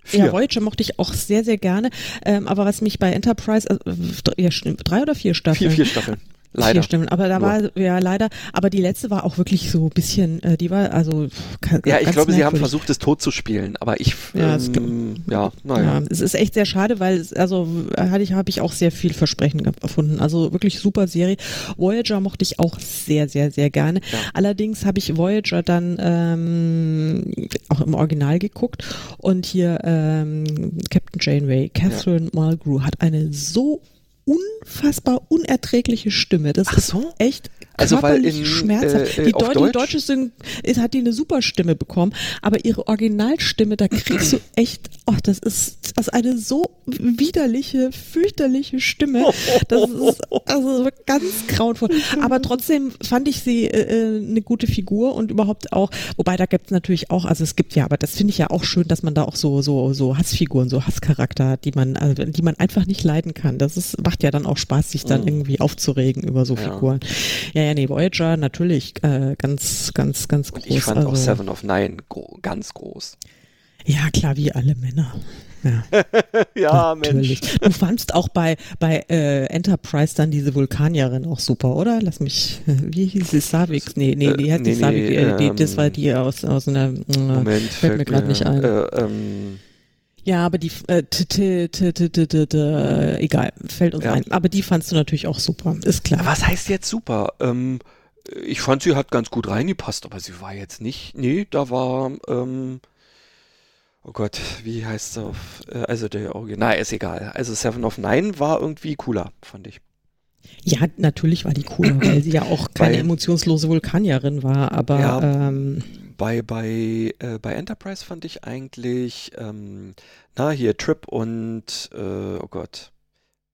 Ja, Vier. Voyager mochte ich auch sehr, sehr gerne. Ähm, aber was mich bei Enterprise, äh, dr- ja, stimmt, drei oder vier Staffeln? vier, vier Staffeln. Leider. Vier Stimmen, aber da Nur. war, ja leider, aber die letzte war auch wirklich so ein bisschen, äh, die war also ka- Ja, ich glaube, sie haben versucht, es tot zu spielen, aber ich, Ja, ähm, ja, naja. Ja, es ist echt sehr schade, weil es, also hatte ich habe ich auch sehr viel Versprechen ge- gefunden. Also wirklich super Serie. Voyager mochte ich auch sehr sehr sehr gerne. Ja. Allerdings habe ich Voyager dann ähm, auch im Original geguckt und hier ähm, Captain Janeway, Catherine Mulgrew hat eine so unfassbar unerträgliche Stimme. Das Ach ist so? echt Also, weil in, schmerzhaft. äh, die, auf Deu Deutsch? die deutsche Syn ist, hat die eine super Stimme bekommen, aber ihre Originalstimme, da kriegst du echt, ach, das ist, das ist eine so widerliche, fürchterliche Stimme. Das ist also ganz grauenvoll. Aber trotzdem fand ich sie äh, äh, eine gute Figur und überhaupt auch, wobei da gibt es natürlich auch, also es gibt ja, aber das finde ich ja auch schön, dass man da auch so, so, so Hassfiguren, so Hasscharakter hat, die man, also, die man einfach nicht leiden kann. Das ist, macht ja dann auch Spaß, sich dann irgendwie aufzuregen über so Mhm. Figuren. Ja, ja, nee, Voyager natürlich äh, ganz, ganz, ganz groß. Ich fand auch also, Seven of Nine gro ganz groß. Ja, klar, wie alle Männer. Ja, Ja, natürlich. Du fandst auch bei, bei äh, Enterprise dann diese Vulkanierin auch super, oder? Lass mich, äh, wie hieß sie? Savix? Nee, nee, die hat Äh, nee, die Savix, nee, äh, die, das ähm, war die aus, aus einer, äh, Moment, fällt mir gerade nicht ein. Äh, ähm, Ja, aber die, äh, t, t, t, egal, fällt uns Ja. ein. Aber die fandst du natürlich auch super, ist klar. was heißt jetzt super? Ähm, ich fand, sie hat ganz gut reingepasst, aber sie war jetzt nicht. Nee, da war. Ähm, oh Gott, wie heißt sie auf. Äh, also der Original. Na, ist egal. Also Seven of Nine war irgendwie cooler, fand ich. Ja, natürlich war die cool, weil sie ja auch keine Weil- emotionslose Vulkanierin war, aber Ja. ähm, Bei, bei, äh, bei Enterprise fand ich eigentlich, ähm, na, hier Trip und, äh, oh Gott,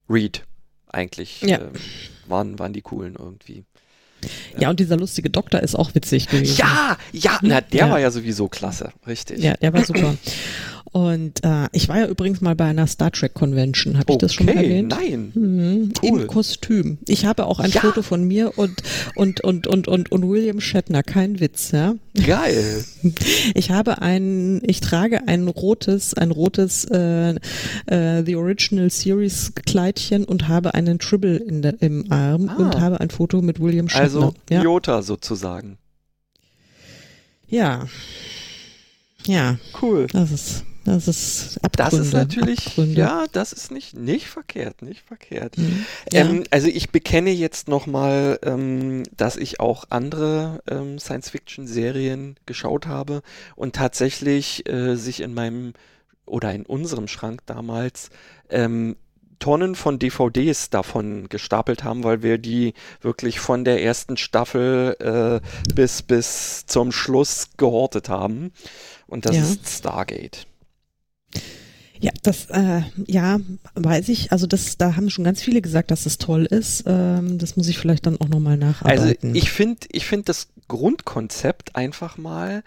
Reed eigentlich Ja. ähm, waren, waren die coolen irgendwie. ja, und dieser lustige Doktor ist auch witzig gewesen. Ja, ja, na, der Ja. war ja sowieso klasse, richtig. Ja, der war super. Und äh, ich war ja übrigens mal bei einer Star Trek Convention. Habe ich das schon mal Okay, erwähnt? nein. Mhm, Cool. Im Kostüm. Ich habe auch ein Ja. Foto von mir und und und und und und William Shatner. Kein Witz, ja. Geil. Ich habe ein, ich trage ein rotes, ein rotes äh, äh, The Original Series Kleidchen und habe einen Tribble in der, im Arm Ah. und habe ein Foto mit William Shatner. Also ja. Jota sozusagen. ja, ja, Cool. das ist, das ist Das ist natürlich, Abgründe. ja, das ist nicht, nicht verkehrt, nicht verkehrt. Mhm. Ja. Ähm, also ich bekenne jetzt nochmal, ähm, dass ich auch andere ähm, Science-Fiction-Serien geschaut habe und tatsächlich äh, sich in meinem oder in unserem Schrank damals ähm, Tonnen von DVDs davon gestapelt haben, weil wir die wirklich von der ersten Staffel äh, bis, bis zum Schluss gehortet haben. Und das Ja. ist Stargate. Ja, das, äh, ja, weiß ich. Also das, da haben schon ganz viele gesagt, dass es toll ist. Ähm, das muss ich vielleicht dann auch nochmal Also nacharbeiten. ich finde ich find das Grundkonzept einfach mal,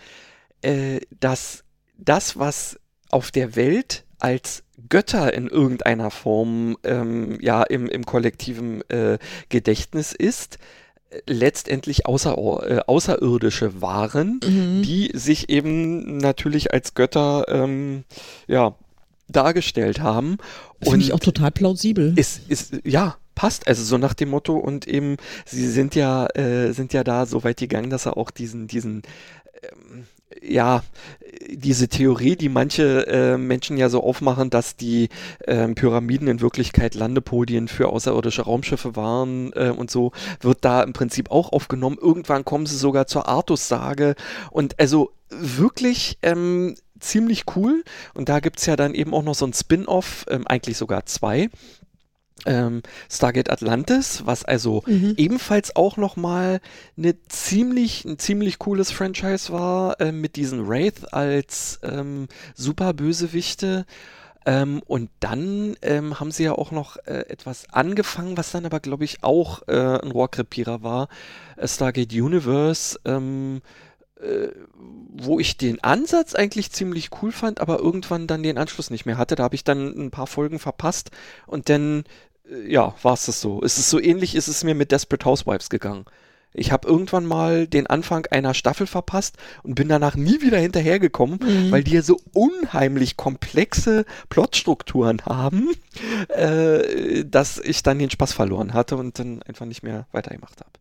äh, dass das, was auf der Welt als Götter in irgendeiner Form ähm, ja im, im kollektiven äh, Gedächtnis ist, letztendlich außer, äh, außerirdische waren, Mhm. die sich eben natürlich als Götter ähm, ja, dargestellt haben. Finde ich auch total plausibel. Ist, ist, ja, passt. Also so nach dem Motto und eben, sie sind ja, äh, sind ja da so weit gegangen, dass er auch diesen, diesen, ähm, ja, diese Theorie, die manche äh, Menschen ja so aufmachen, dass die ähm, Pyramiden in Wirklichkeit Landepodien für außerirdische Raumschiffe waren äh, und so, wird da im Prinzip auch aufgenommen. Irgendwann kommen sie sogar zur Artus-Sage und also wirklich ähm, ziemlich cool. Und da gibt's ja dann eben auch noch so ein Spin-off, ähm, eigentlich sogar zwei ähm, Stargate Atlantis, was also Mhm. ebenfalls auch nochmal eine ziemlich, ein ziemlich cooles Franchise war, äh, mit diesen Wraith als ähm, super Bösewichte. Ähm, und dann ähm, haben sie ja auch noch äh, etwas angefangen, was dann aber, glaube ich, auch äh, ein Rohrkrepierer war. Äh, Stargate Universe, ähm, äh, wo ich den Ansatz eigentlich ziemlich cool fand, aber irgendwann dann den Anschluss nicht mehr hatte. Da habe ich dann ein paar Folgen verpasst und dann, ja, war es das so. Es ist so ähnlich, ist es mir mit Desperate Housewives gegangen. Ich habe irgendwann mal den Anfang einer Staffel verpasst und bin danach nie wieder hinterhergekommen, weil die ja so unheimlich komplexe Plotstrukturen haben, äh, dass ich dann den Spaß verloren hatte und dann einfach nicht mehr weitergemacht habe.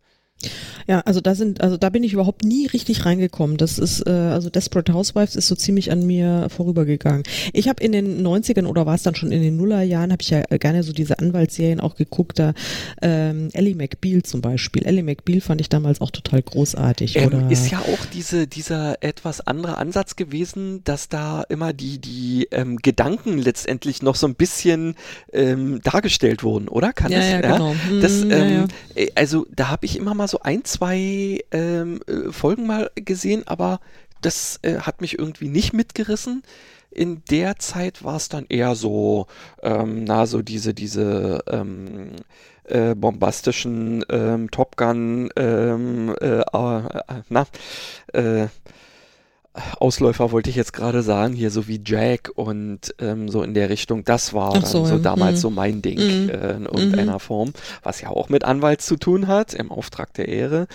Ja, also da sind, also da bin ich überhaupt nie richtig reingekommen. Das ist, äh, also Desperate Housewives ist so ziemlich an mir vorübergegangen. Ich habe in den 90ern oder war es dann schon in den Nullerjahren, habe ich ja gerne so diese Anwaltsserien auch geguckt. Da ähm, Ellie McBeal zum Beispiel. Ellie McBeal fand ich damals auch total großartig. Ähm, oder ist ja auch diese, dieser etwas andere Ansatz gewesen, dass da immer die, die ähm, Gedanken letztendlich noch so ein bisschen ähm, dargestellt wurden, oder? Kann Ja, es? ja, genau. Das, Mhm, ja, ähm, ja. äh, Also da habe ich immer mal so ein, zwei ähm, äh, Folgen mal gesehen, aber das äh, hat mich irgendwie nicht mitgerissen. In der Zeit war es dann eher so, ähm, na, so diese, diese ähm, äh, bombastischen ähm, Top Gun, ähm, äh, äh, na, äh, Ausläufer wollte ich jetzt gerade sagen, hier so wie Jack und ähm, so in der Richtung, das war so, so, damals Mhm. so mein Ding Mhm. äh, in irgendeiner Form, was ja auch mit Anwalt zu tun hat, im Auftrag der Ehre.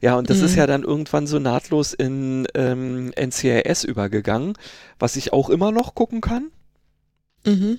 Ja, und das ist Mhm. ja dann irgendwann so nahtlos in ähm, NCIS übergegangen, was ich auch immer noch gucken kann. Mhm.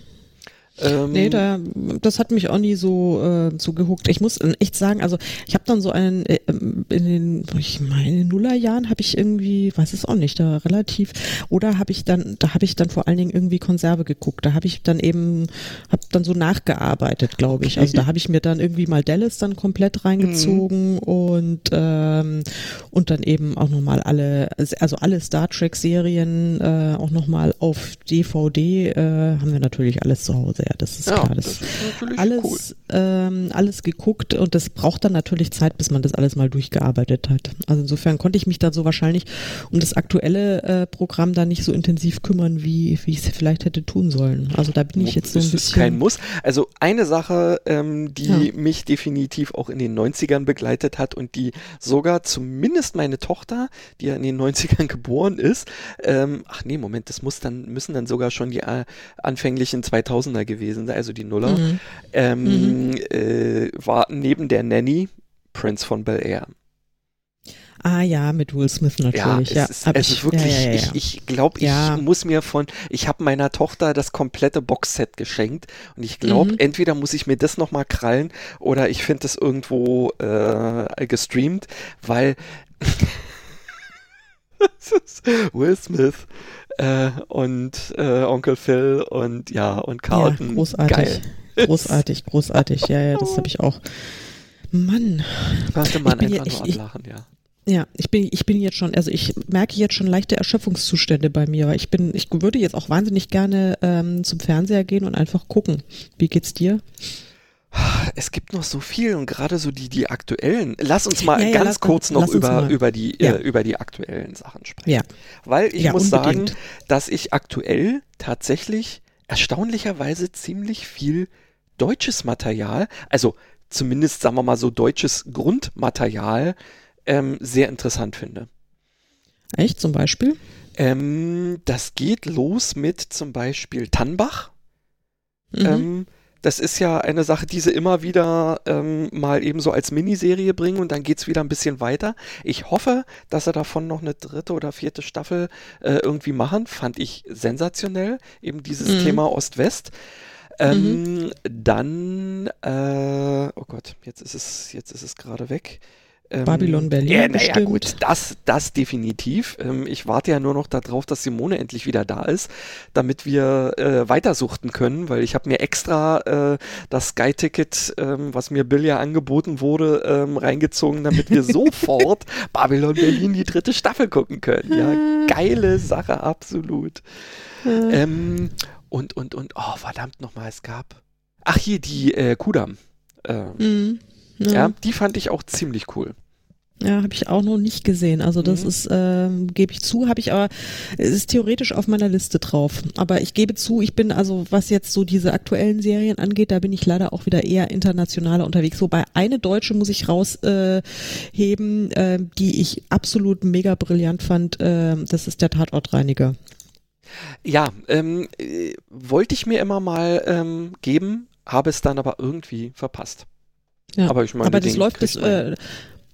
Ähm, Nee, da, das hat mich auch nie so, äh, so gehuckt. Ich muss echt sagen, also ich habe dann so einen, äh, ähm, in den, ich meine, in den Nullerjahren habe ich irgendwie, weiß es auch nicht, da relativ, oder habe ich dann, da habe ich dann vor allen Dingen irgendwie Konserve geguckt. Da habe ich dann eben, habe dann so nachgearbeitet, glaube ich. Also da habe ich mir dann irgendwie mal Dallas dann komplett reingezogen und, ähm, und dann eben auch nochmal alle, also alle Star Trek Serien äh, auch nochmal auf DVD, äh, haben wir natürlich alles zu Hause. Ja, das ist ja, klar. das Das, ist alles, cool. ähm, alles geguckt und das braucht dann natürlich Zeit, bis man das alles mal durchgearbeitet hat. Also insofern konnte ich mich da so wahrscheinlich um das aktuelle äh, Programm da nicht so intensiv kümmern, wie, wie ich es vielleicht hätte tun sollen. Also da bin ich jetzt so ein bisschen. ist kein Muss. Also eine Sache, ähm, die Ja. mich definitiv auch in den 90ern begleitet hat und die sogar zumindest meine Tochter, die ja in den 90ern geboren ist, ähm, ach nee, Moment, das muss dann, müssen dann sogar schon die äh, anfänglichen 2000er gewesen sein, also die Nuller, Mhm. ähm, äh, war neben der Nanny Prince von Bel Air. Ah ja, mit Will Smith natürlich. Ja, Ja, es ich, ist wirklich, ja, ja, ja, ich, ja. ich glaube, ich Ja. muss mir von, ich habe meiner Tochter das komplette Boxset geschenkt und ich glaube, Mhm. entweder muss ich mir das nochmal krallen oder ich finde das irgendwo äh, gestreamt, weil Will Smith äh, und äh, Onkel Phil und ja, und Carlton. Ja, großartig. Geil. Großartig, großartig. Ja, ja, das habe ich auch. Mann, bin ja- einfach nur ich- ich- ablachen, ja. Ja, ich bin, ich bin jetzt schon, also ich merke jetzt schon leichte Erschöpfungszustände bei mir, weil ich bin, ich würde jetzt auch wahnsinnig gerne ähm, zum Fernseher gehen und einfach gucken. Wie geht's dir? Es gibt noch so viel und gerade so die, die aktuellen. Lass uns mal Ja, ja, ganz lass- kurz noch über, mal. über, die, Ja. äh, über die aktuellen Sachen sprechen. Ja. Weil ich Ja, muss unbedingt. sagen, dass ich aktuell tatsächlich erstaunlicherweise ziemlich viel deutsches Material, also zumindest sagen wir mal so deutsches Grundmaterial, ähm, sehr interessant finde. Echt zum Beispiel? Ähm, das geht los mit zum Beispiel Tannbach. Mhm. Ähm, das ist ja eine Sache, die sie immer wieder ähm, mal eben so als Miniserie bringen und dann geht's wieder ein bisschen weiter. Ich hoffe, dass sie davon noch eine dritte oder vierte Staffel äh, irgendwie machen. Fand ich sensationell, eben dieses Mhm. Thema Ost-West. Ähm, Dann, äh, oh Gott, jetzt ist es, jetzt ist es gerade weg. Ähm, Babylon Berlin Ja, naja, bestimmt. gut, das, das definitiv. Ähm, ich warte ja nur noch darauf, dass Simone endlich wieder da ist, damit wir äh, weitersuchten können, weil ich habe mir extra äh, das Sky-Ticket, ähm, was mir Bill ja angeboten wurde, ähm, reingezogen, damit wir sofort Babylon Berlin die dritte Staffel gucken können. Ja, geile Sache, absolut. Ähm, und, und, und, oh, verdammt nochmal, es gab, Ach, hier, die äh, Kudam. Äh, Mhm. ja. die fand ich auch ziemlich cool. Ja, habe ich auch noch nicht gesehen. Also das Mhm. ist, ähm, gebe ich zu, habe ich aber, es ist theoretisch auf meiner Liste drauf. Aber ich gebe zu, ich bin also, was jetzt so diese aktuellen Serien angeht, da bin ich leider auch wieder eher internationaler unterwegs. Wobei eine deutsche muss ich rausheben, äh, äh, die ich absolut mega brillant fand. Äh, das ist der Tatortreiniger. Ja, ähm, äh, wollte ich mir immer mal ähm, geben, habe es dann aber irgendwie verpasst. Ja. Aber ich meine, aber das läuft, man- äh,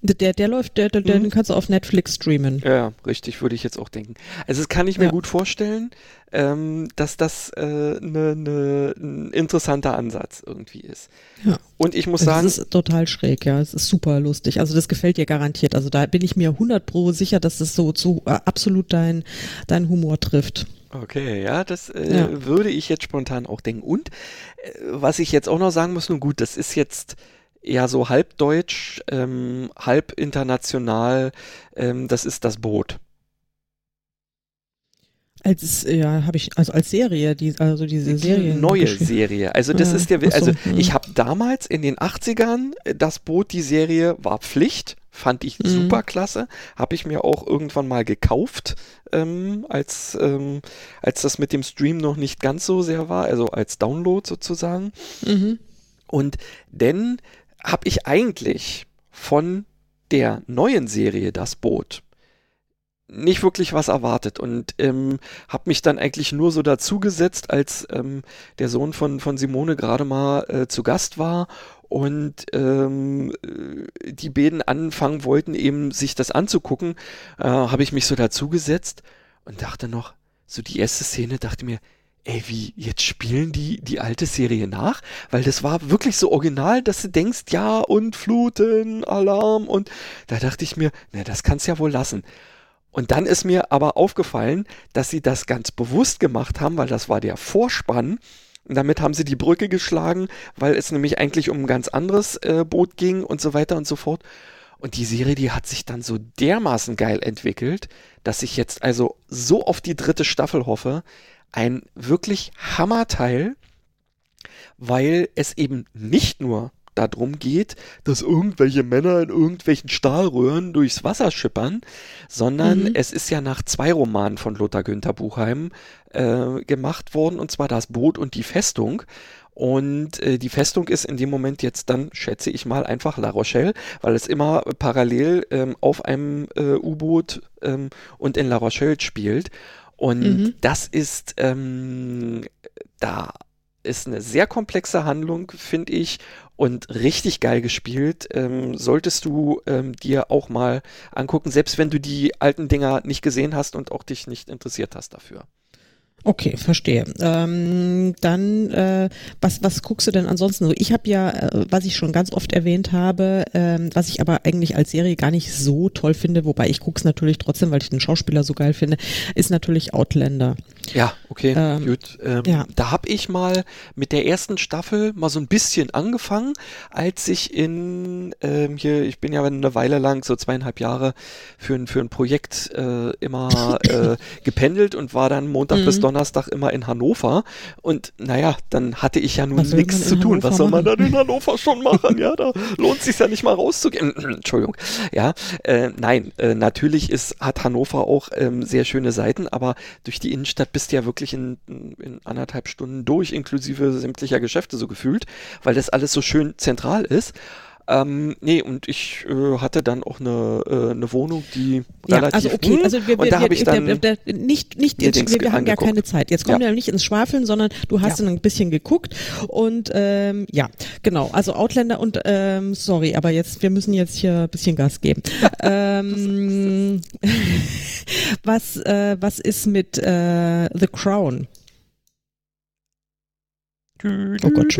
der, der läuft, der, der, Mhm. den kannst du auf Netflix streamen. Ja, richtig, würde ich jetzt auch denken. Also das kann ich mir Ja. gut vorstellen, ähm, dass das äh, ne, ne, ein interessanter Ansatz irgendwie ist. Ja. Und ich muss Das sagen, ist total schräg, ja. Es ist super lustig. Also das gefällt dir garantiert. Also da bin ich mir 100 pro sicher, dass das so zu äh, absolut dein, dein Humor trifft. okay, ja, das äh, Ja. würde ich jetzt spontan auch denken. Und äh, was ich jetzt auch noch sagen muss, nun gut, das ist jetzt ja so halb deutsch, ähm, halb international, ähm, das ist das Boot. Als ja, habe ich also als Serie, die also diese Die Serie neue Serie. Also das Ja, ist der, ach so, also hm. ich habe damals in den 80ern äh, das Boot, die Serie war Pflicht, fand ich Mhm. super klasse, habe ich mir auch irgendwann mal gekauft, ähm, als ähm, als das mit dem Stream noch nicht ganz so sehr war, also als Download sozusagen. Mhm. Und denn habe ich eigentlich von der neuen Serie Das Boot nicht wirklich was erwartet und ähm, habe mich dann eigentlich nur so dazugesetzt, als ähm, der Sohn von, von Simone gerade mal äh, zu Gast war und ähm, äh, die beiden anfangen wollten, eben sich das anzugucken, äh, habe ich mich so dazugesetzt und dachte noch, so die erste Szene, dachte mir, ey, wie, jetzt spielen die die alte Serie nach? Weil das war wirklich so original, dass du denkst, ja, und Fluten, Alarm und da dachte ich mir, na, das kannst ja wohl lassen. Und dann ist mir aber aufgefallen, dass sie das ganz bewusst gemacht haben, weil das war der Vorspann. Und damit haben sie die Brücke geschlagen, weil es nämlich eigentlich um ein ganz anderes äh, Boot ging und so weiter und so fort. Und die Serie, die hat sich dann so dermaßen geil entwickelt, dass ich jetzt also so auf die dritte Staffel hoffe. Ein wirklich Hammerteil, weil es eben nicht nur darum geht, dass irgendwelche Männer in irgendwelchen Stahlröhren durchs Wasser schippern, sondern Mhm. es ist ja nach zwei Romanen von Lothar Günther Buchheim äh, gemacht worden, und zwar Das Boot und die Festung. Und äh, die Festung ist in dem Moment jetzt dann, schätze ich mal, einfach La Rochelle, weil es immer parallel ähm, auf einem äh, U-Boot ähm, und in La Rochelle spielt. Und Mhm. das ist, ähm, da ist eine sehr komplexe Handlung, finde ich, und richtig geil gespielt. Ähm, solltest du ähm, dir auch mal angucken, selbst wenn du die alten Dinger nicht gesehen hast und auch dich nicht interessiert hast dafür. Okay, verstehe. Ähm, dann, äh, was, was guckst du denn ansonsten so? Ich habe ja, äh, was ich schon ganz oft erwähnt habe, ähm, was ich aber eigentlich als Serie gar nicht so toll finde, wobei ich guck's natürlich trotzdem, weil ich den Schauspieler so geil finde, ist natürlich Outlander. Ja, okay, Ähm, gut. Ähm, ja. Da habe ich mal mit der ersten Staffel mal so ein bisschen angefangen, als ich in ähm, hier, ich bin ja eine Weile lang, so zweieinhalb Jahre, für ein, für ein Projekt äh, immer äh, gependelt und war dann Montag Mhm. bis Donnerstag immer in Hannover. Und naja, dann hatte ich ja nun nichts zu tun. Hannover Was soll man machen? dann in Hannover schon machen? Ja, da lohnt sich ja nicht mal rauszugehen. Entschuldigung. Ja, äh, nein, äh, natürlich ist, hat Hannover auch ähm, sehr schöne Seiten, aber durch die Innenstadt bist du ja wirklich in, in anderthalb Stunden durch, inklusive sämtlicher Geschäfte so gefühlt, weil das alles so schön zentral ist. Ähm, nee, und ich äh, hatte dann auch eine, äh, eine Wohnung, die Ja, relativ also okay, hm, also wir, und wir, da habe wir, ich dann wir, wir, nicht, nicht, Dings wir, wir haben ja keine Zeit. Jetzt kommen Ja. wir nicht ins Schwafeln, sondern du hast Ja. dann ein bisschen geguckt und ähm, ja, genau. Also Outlander und ähm, sorry, aber jetzt wir müssen jetzt hier ein bisschen Gas geben. ähm, was äh, was ist mit äh, The Crown? Oh Gott.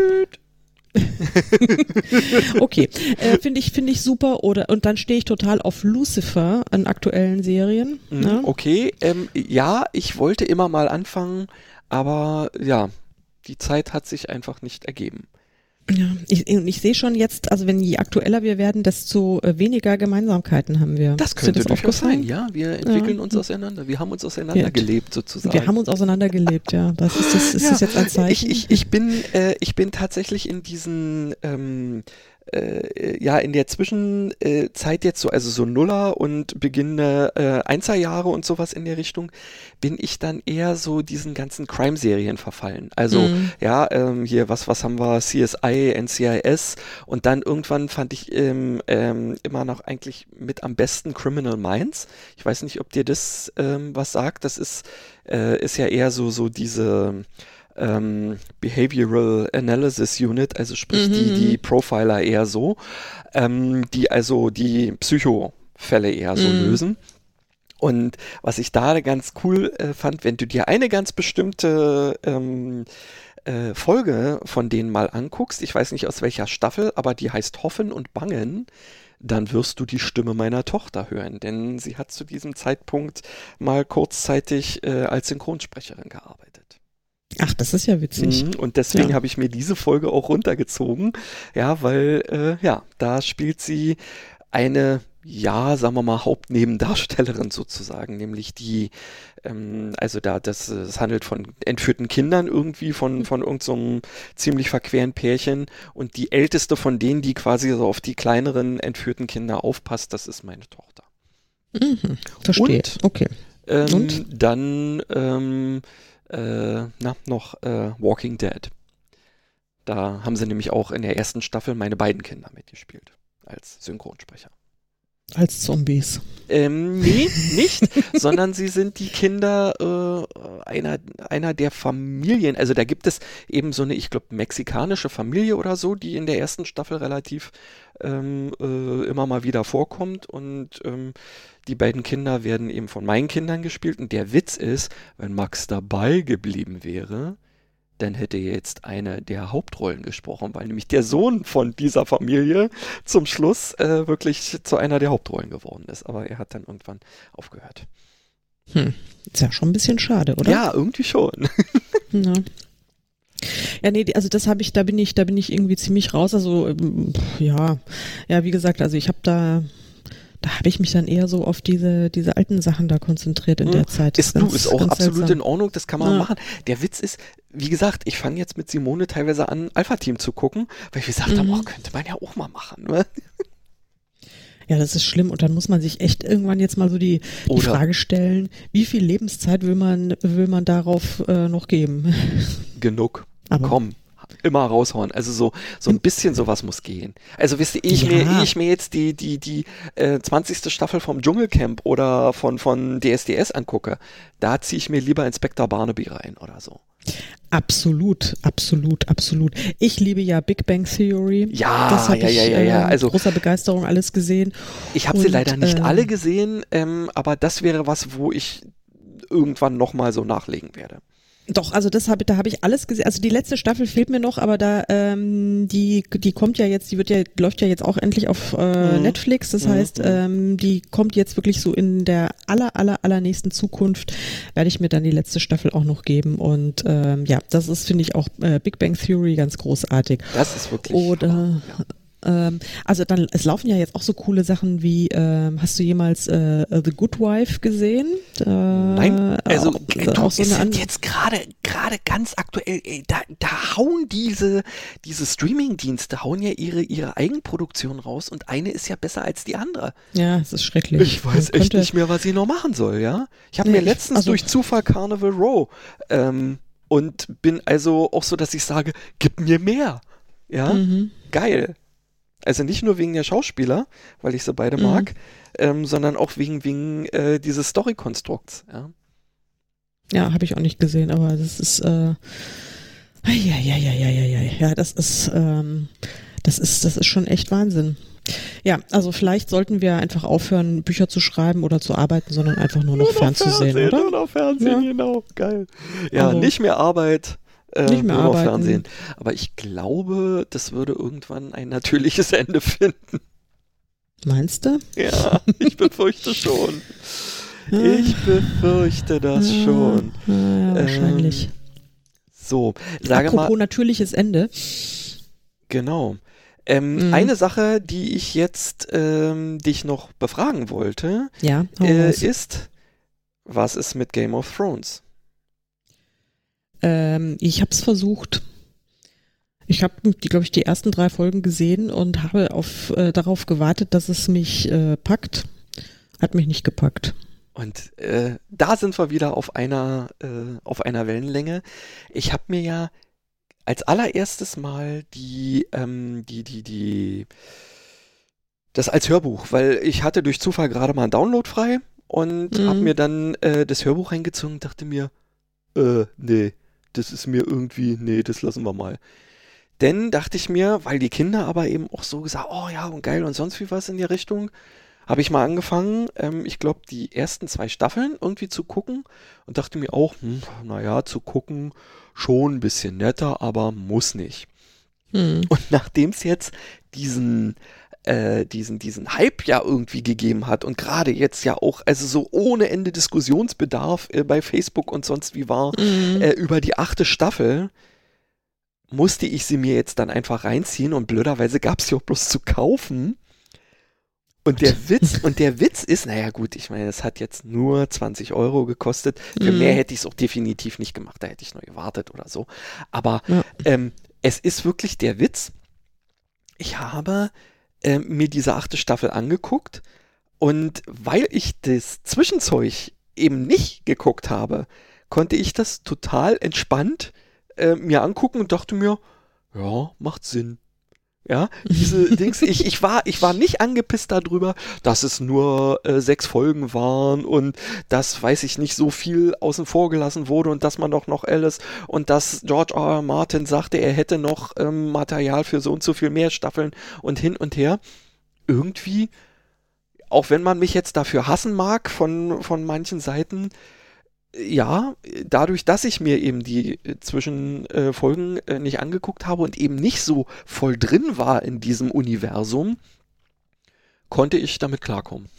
Okay, äh, finde ich finde ich super oder und dann stehe ich total auf Lucifer an aktuellen Serien. Mhm, ne? Okay, ähm, ja, ich wollte immer mal anfangen, aber ja, die Zeit hat sich einfach nicht ergeben. Ja, ich, und ich sehe schon jetzt, also wenn je aktueller wir werden, desto äh, weniger Gemeinsamkeiten haben wir. Das könnte durchaus aufgefallen? sein, ja. Wir entwickeln Ja. uns auseinander. Wir haben uns auseinandergelebt sozusagen. Wir haben uns auseinandergelebt, ja. Was ist das? Ist Ja, das jetzt ein Zeichen? Ich, ich, ich, bin, äh, ich bin tatsächlich in diesen, ähm, äh, ja, in der Zwischenzeit äh, jetzt so, also so Nuller und Beginn der äh, Einserjahre und sowas in der Richtung, bin ich dann eher so diesen ganzen Crime-Serien verfallen. Also, Mhm. ja, ähm, hier, was, was haben wir? CSI, NCIS und dann irgendwann fand ich ähm, ähm, immer noch eigentlich mit am besten Criminal Minds. Ich weiß nicht, ob dir das ähm, was sagt. Das ist, äh, ist ja eher so, so diese ähm, Behavioral Analysis Unit, also sprich Mhm, die, die. Profiler eher so, ähm, die also die Psychofälle eher so Mhm. lösen. Und was ich da ganz cool äh, fand, wenn du dir eine ganz bestimmte ähm, äh, Folge von denen mal anguckst, ich weiß nicht aus welcher Staffel, aber die heißt Hoffen und Bangen, dann wirst du die Stimme meiner Tochter hören, denn sie hat zu diesem Zeitpunkt mal kurzzeitig äh, als Synchronsprecherin gearbeitet. Ach, das ist ja witzig. Mhm, Und deswegen Ja. habe ich mir diese Folge auch runtergezogen, ja, weil äh, ja, da spielt sie eine, ja, sagen wir mal, Hauptnebendarstellerin sozusagen, nämlich die, ähm, also da, das, es handelt von entführten Kindern irgendwie, von, von irgendeinem ziemlich verqueren Pärchen und die älteste von denen, die quasi so auf die kleineren entführten Kinder aufpasst, das ist meine Tochter. Mhm. Verstehe. Und? Okay. Ähm, Und? Dann ähm, äh, na, noch äh, Walking Dead. Da haben sie nämlich auch in der ersten Staffel meine beiden Kinder mitgespielt als Synchronsprecher. Als Zombies. Ähm, nee, nicht, sondern sie sind die Kinder äh, einer, einer der Familien. Also da gibt es eben so eine, ich glaube, mexikanische Familie oder so, die in der ersten Staffel relativ ähm, äh, immer mal wieder vorkommt. Und ähm, die beiden Kinder werden eben von meinen Kindern gespielt. Und der Witz ist, wenn Max dabei geblieben wäre, dann hätte jetzt eine der Hauptrollen gesprochen, weil nämlich der Sohn von dieser Familie zum Schluss äh, wirklich zu einer der Hauptrollen geworden ist. Aber er hat dann irgendwann aufgehört. Hm. Ist ja schon ein bisschen schade, oder? Ja, irgendwie schon. Ja. Ja, nee, also das habe ich, da bin ich, da bin ich irgendwie ziemlich raus. Also ähm, ja, ja, wie gesagt, also ich habe da, da habe ich mich dann eher so auf diese, diese alten Sachen da konzentriert in Mhm. der Zeit. Das Ist, du, ganz- ist auch absolut seltsam. in Ordnung, das kann man Ja. machen. Der Witz ist, wie gesagt, ich fange jetzt mit Simone teilweise an, Alpha-Team zu gucken, weil ich gesagt habe, Mhm. oh, könnte man ja auch mal machen. Ne? Ja, das ist schlimm und dann muss man sich echt irgendwann jetzt mal so die, die Frage stellen, wie viel Lebenszeit will man, will man darauf äh, noch geben? Genug. Aber- Komm. Immer raushauen. Also so, so ein bisschen sowas muss gehen. Also wisst ihr, ich Ja. mir, ehe ich mir jetzt die, die, die äh, 20. Staffel vom Dschungelcamp oder von, von DSDS angucke, da ziehe ich mir lieber Inspektor Barnaby rein oder so. Absolut, absolut, absolut. Ich liebe ja Big Bang Theory. Ja, das habe ja, ich ja, ja, ja. äh, Also- mit großer Begeisterung alles gesehen. Ich habe sie leider nicht ähm, alle gesehen, ähm, aber das wäre was, wo ich irgendwann nochmal so nachlegen werde. Doch, also das habe da habe ich alles gesehen. Also die letzte Staffel fehlt mir noch, aber da ähm, die die kommt ja jetzt, die wird ja läuft ja jetzt auch endlich auf äh, Mhm. Netflix. Das Mhm, heißt, mhm. ähm, die kommt jetzt wirklich so in der aller aller allernächsten Zukunft werde ich mir dann die letzte Staffel auch noch geben und ähm, ja, das ist finde ich auch äh, Big Bang Theory ganz großartig. Das ist wirklich. Oder ja. Ähm, also dann, es laufen ja jetzt auch so coole Sachen wie, ähm, hast du jemals äh, The Good Wife gesehen? Äh, Nein, also auch, du, auch so es eine jetzt gerade gerade ganz aktuell, ey, da, da hauen diese diese Streaming-Dienste hauen ja ihre ihre Eigenproduktion raus und eine ist ja besser als die andere. Ja, es ist schrecklich. Ich weiß echt nicht mehr, was ich noch machen soll, ja. Ich habe Nee, mir ich- letztens also- durch Zufall Carnival Row ähm, und bin also auch so, dass ich sage, gib mir mehr, ja. Mhm. Geil. Also nicht nur wegen der Schauspieler, weil ich sie beide Mhm. mag, ähm, sondern auch wegen, wegen äh, dieses Story-Konstrukts. Ja. Ja, habe ich auch nicht gesehen, aber das ist, äh, ja, ja, ja, ja, ja, ja, ja, das ist, ähm, das ist, das ist schon echt Wahnsinn. Ja, also vielleicht sollten wir einfach aufhören, Bücher zu schreiben oder zu arbeiten, sondern einfach nur noch fernzusehen, Fernsehen, oder? Nur noch Fernsehen, Ja. genau. Geil. Ja, Also- nicht mehr Arbeit. Äh, Nicht mehr arbeiten. Fernsehen. Aber ich glaube, das würde irgendwann ein natürliches Ende finden. Meinst du? Ja, ich befürchte schon. Ich befürchte das Ja, schon. Ja, ja, wahrscheinlich. So, sage Apropos mal, natürliches Ende. Genau. Ähm, Mhm. Eine Sache, die ich jetzt ähm, dich noch befragen wollte, Ja, äh, ist, was ist mit Game of Thrones? Ähm, ich habe es versucht. Ich habe, glaube ich, die ersten drei Folgen gesehen und habe auf, äh, darauf gewartet, dass es mich äh, packt. Hat mich nicht gepackt. Und äh, da sind wir wieder auf einer, äh, auf einer Wellenlänge. Ich habe mir ja als allererstes mal die, ähm, die, die, die, das als Hörbuch, weil ich hatte durch Zufall gerade mal einen Download frei und Mhm. habe mir dann äh, das Hörbuch reingezogen und dachte mir, äh, nee, das ist mir irgendwie, nee, das lassen wir mal. Denn dachte ich mir, weil die Kinder aber eben auch so gesagt, oh ja und geil und sonst wie was in die Richtung, habe ich mal angefangen, ähm, ich glaube, die ersten zwei Staffeln irgendwie zu gucken und dachte mir auch, hm, naja, zu gucken schon ein bisschen netter, aber muss nicht. Hm. Und nachdem es jetzt diesen, äh, diesen, diesen Hype ja irgendwie gegeben hat und gerade jetzt ja auch, also so ohne Ende Diskussionsbedarf äh, bei Facebook und sonst wie war, Mhm. äh, über die achte Staffel, musste ich sie mir jetzt dann einfach reinziehen und blöderweise gab es sie auch bloß zu kaufen. Und der Witz, und der Witz ist, naja gut, ich meine, es hat jetzt nur 20 Euro gekostet. Für Mhm. mehr hätte ich es auch definitiv nicht gemacht, da hätte ich nur gewartet oder so. Aber Ja. ähm, es ist wirklich der Witz. Ich habe ähm, mir diese achte Staffel angeguckt und weil ich das Zwischenzeug eben nicht geguckt habe, konnte ich das total entspannt äh, mir angucken und dachte mir, ja, macht Sinn. Ja, diese Dings, ich, ich, war, ich war nicht angepisst darüber, dass es nur äh, sechs Folgen waren und dass, weiß ich nicht, so viel außen vor gelassen wurde und dass man doch noch Alice und dass George R. R. Martin sagte, er hätte noch ähm, Material für so und so viel mehr Staffeln und hin und her. Irgendwie, auch wenn man mich jetzt dafür hassen mag von, von manchen Seiten, ja, dadurch, dass ich mir eben die äh, Zwischenfolgen äh, äh, nicht angeguckt habe und eben nicht so voll drin war in diesem Universum, konnte ich damit klarkommen.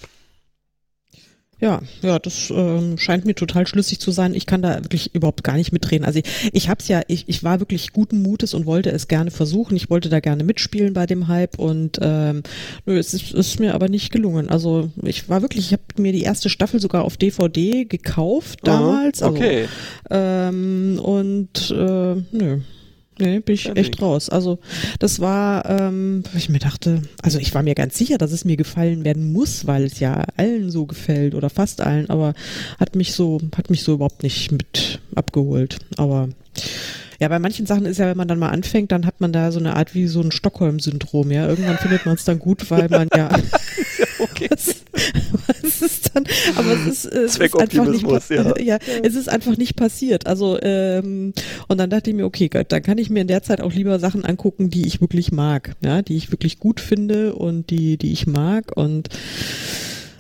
Ja, ja, das ähm, scheint mir total schlüssig zu sein. Ich kann da wirklich überhaupt gar nicht mitreden. Also ich, ich hab's ja, ich, ich war wirklich guten Mutes und wollte es gerne versuchen. Ich wollte da gerne mitspielen bei dem Hype und ähm, nö, es ist, ist mir aber nicht gelungen. Also ich war wirklich, ich habe mir die erste Staffel sogar auf DVD gekauft damals. Aha, okay. Also, ähm, und äh, nö. Nee, bin ich Ja, echt raus. Also das war, ähm, ich mir dachte, also ich war mir ganz sicher, dass es mir gefallen werden muss, weil es ja allen so gefällt oder fast allen, aber hat mich so, hat mich so überhaupt nicht mit abgeholt. Aber ja, bei manchen Sachen ist ja, wenn man dann mal anfängt, dann hat man da so eine Art wie so ein Stockholm-Syndrom, ja. Irgendwann findet man es dann gut, weil man ja, okay. was, was ist dann, aber es ist, es ist einfach nicht, ja. ja, es ist einfach nicht passiert. Also, ähm, und dann dachte ich mir, okay, Gott, dann kann ich mir in der Zeit auch lieber Sachen angucken, die ich wirklich mag, ja, die ich wirklich gut finde und die, die ich mag und,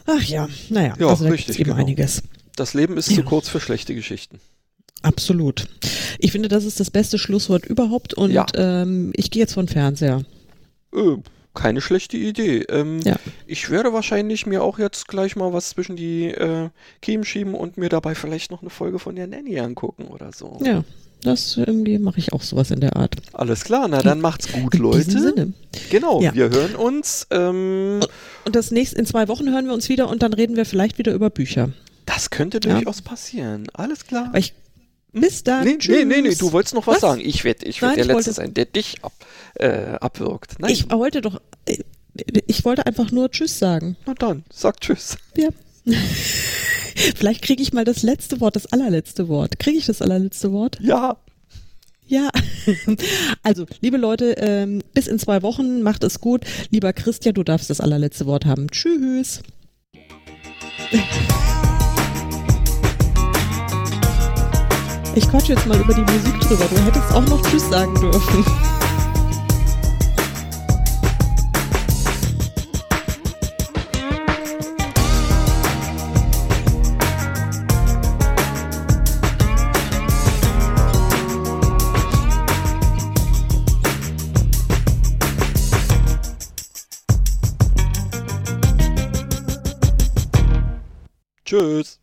ach ja, naja, Ja, also da richtig, eben genau. einiges. Das Leben ist zu kurz für schlechte Geschichten. Absolut. Ich finde, das ist das beste Schlusswort überhaupt und Ja. ähm, ich gehe jetzt von Fernseher. Äh, keine schlechte Idee. Ähm, Ja. Ich werde wahrscheinlich mir auch jetzt gleich mal was zwischen die äh, Kiemen schieben und mir dabei vielleicht noch eine Folge von der Nanny angucken oder so. Ja, das irgendwie mache ich auch sowas in der Art. Alles klar, na dann macht's gut, In diesem Leute. Sinne. Genau, Ja. wir hören uns. Ähm, Und das nächste, in zwei Wochen hören wir uns wieder und dann reden wir vielleicht wieder über Bücher. das könnte Ja. durchaus passieren. Alles klar. Weil ich, bis dann. Nee, nee, nee, nee, du wolltest noch was, Was? sagen. Ich werde ich werd Nein, der ich Letzte wollte- sein, der dich ab, äh, abwirkt. Nein, Ich wollte doch, äh, ich wollte einfach nur Tschüss sagen. na dann, sag Tschüss. Ja. Vielleicht kriege ich mal das letzte Wort, das allerletzte Wort. Kriege ich das allerletzte Wort? Ja. Ja. Also, liebe Leute, ähm, bis in zwei Wochen, macht es gut. Lieber Christian, du darfst das allerletzte Wort haben. Tschüss. Ich quatsche jetzt mal über die Musik drüber. Du hättest auch noch Tschüss sagen dürfen. Tschüss.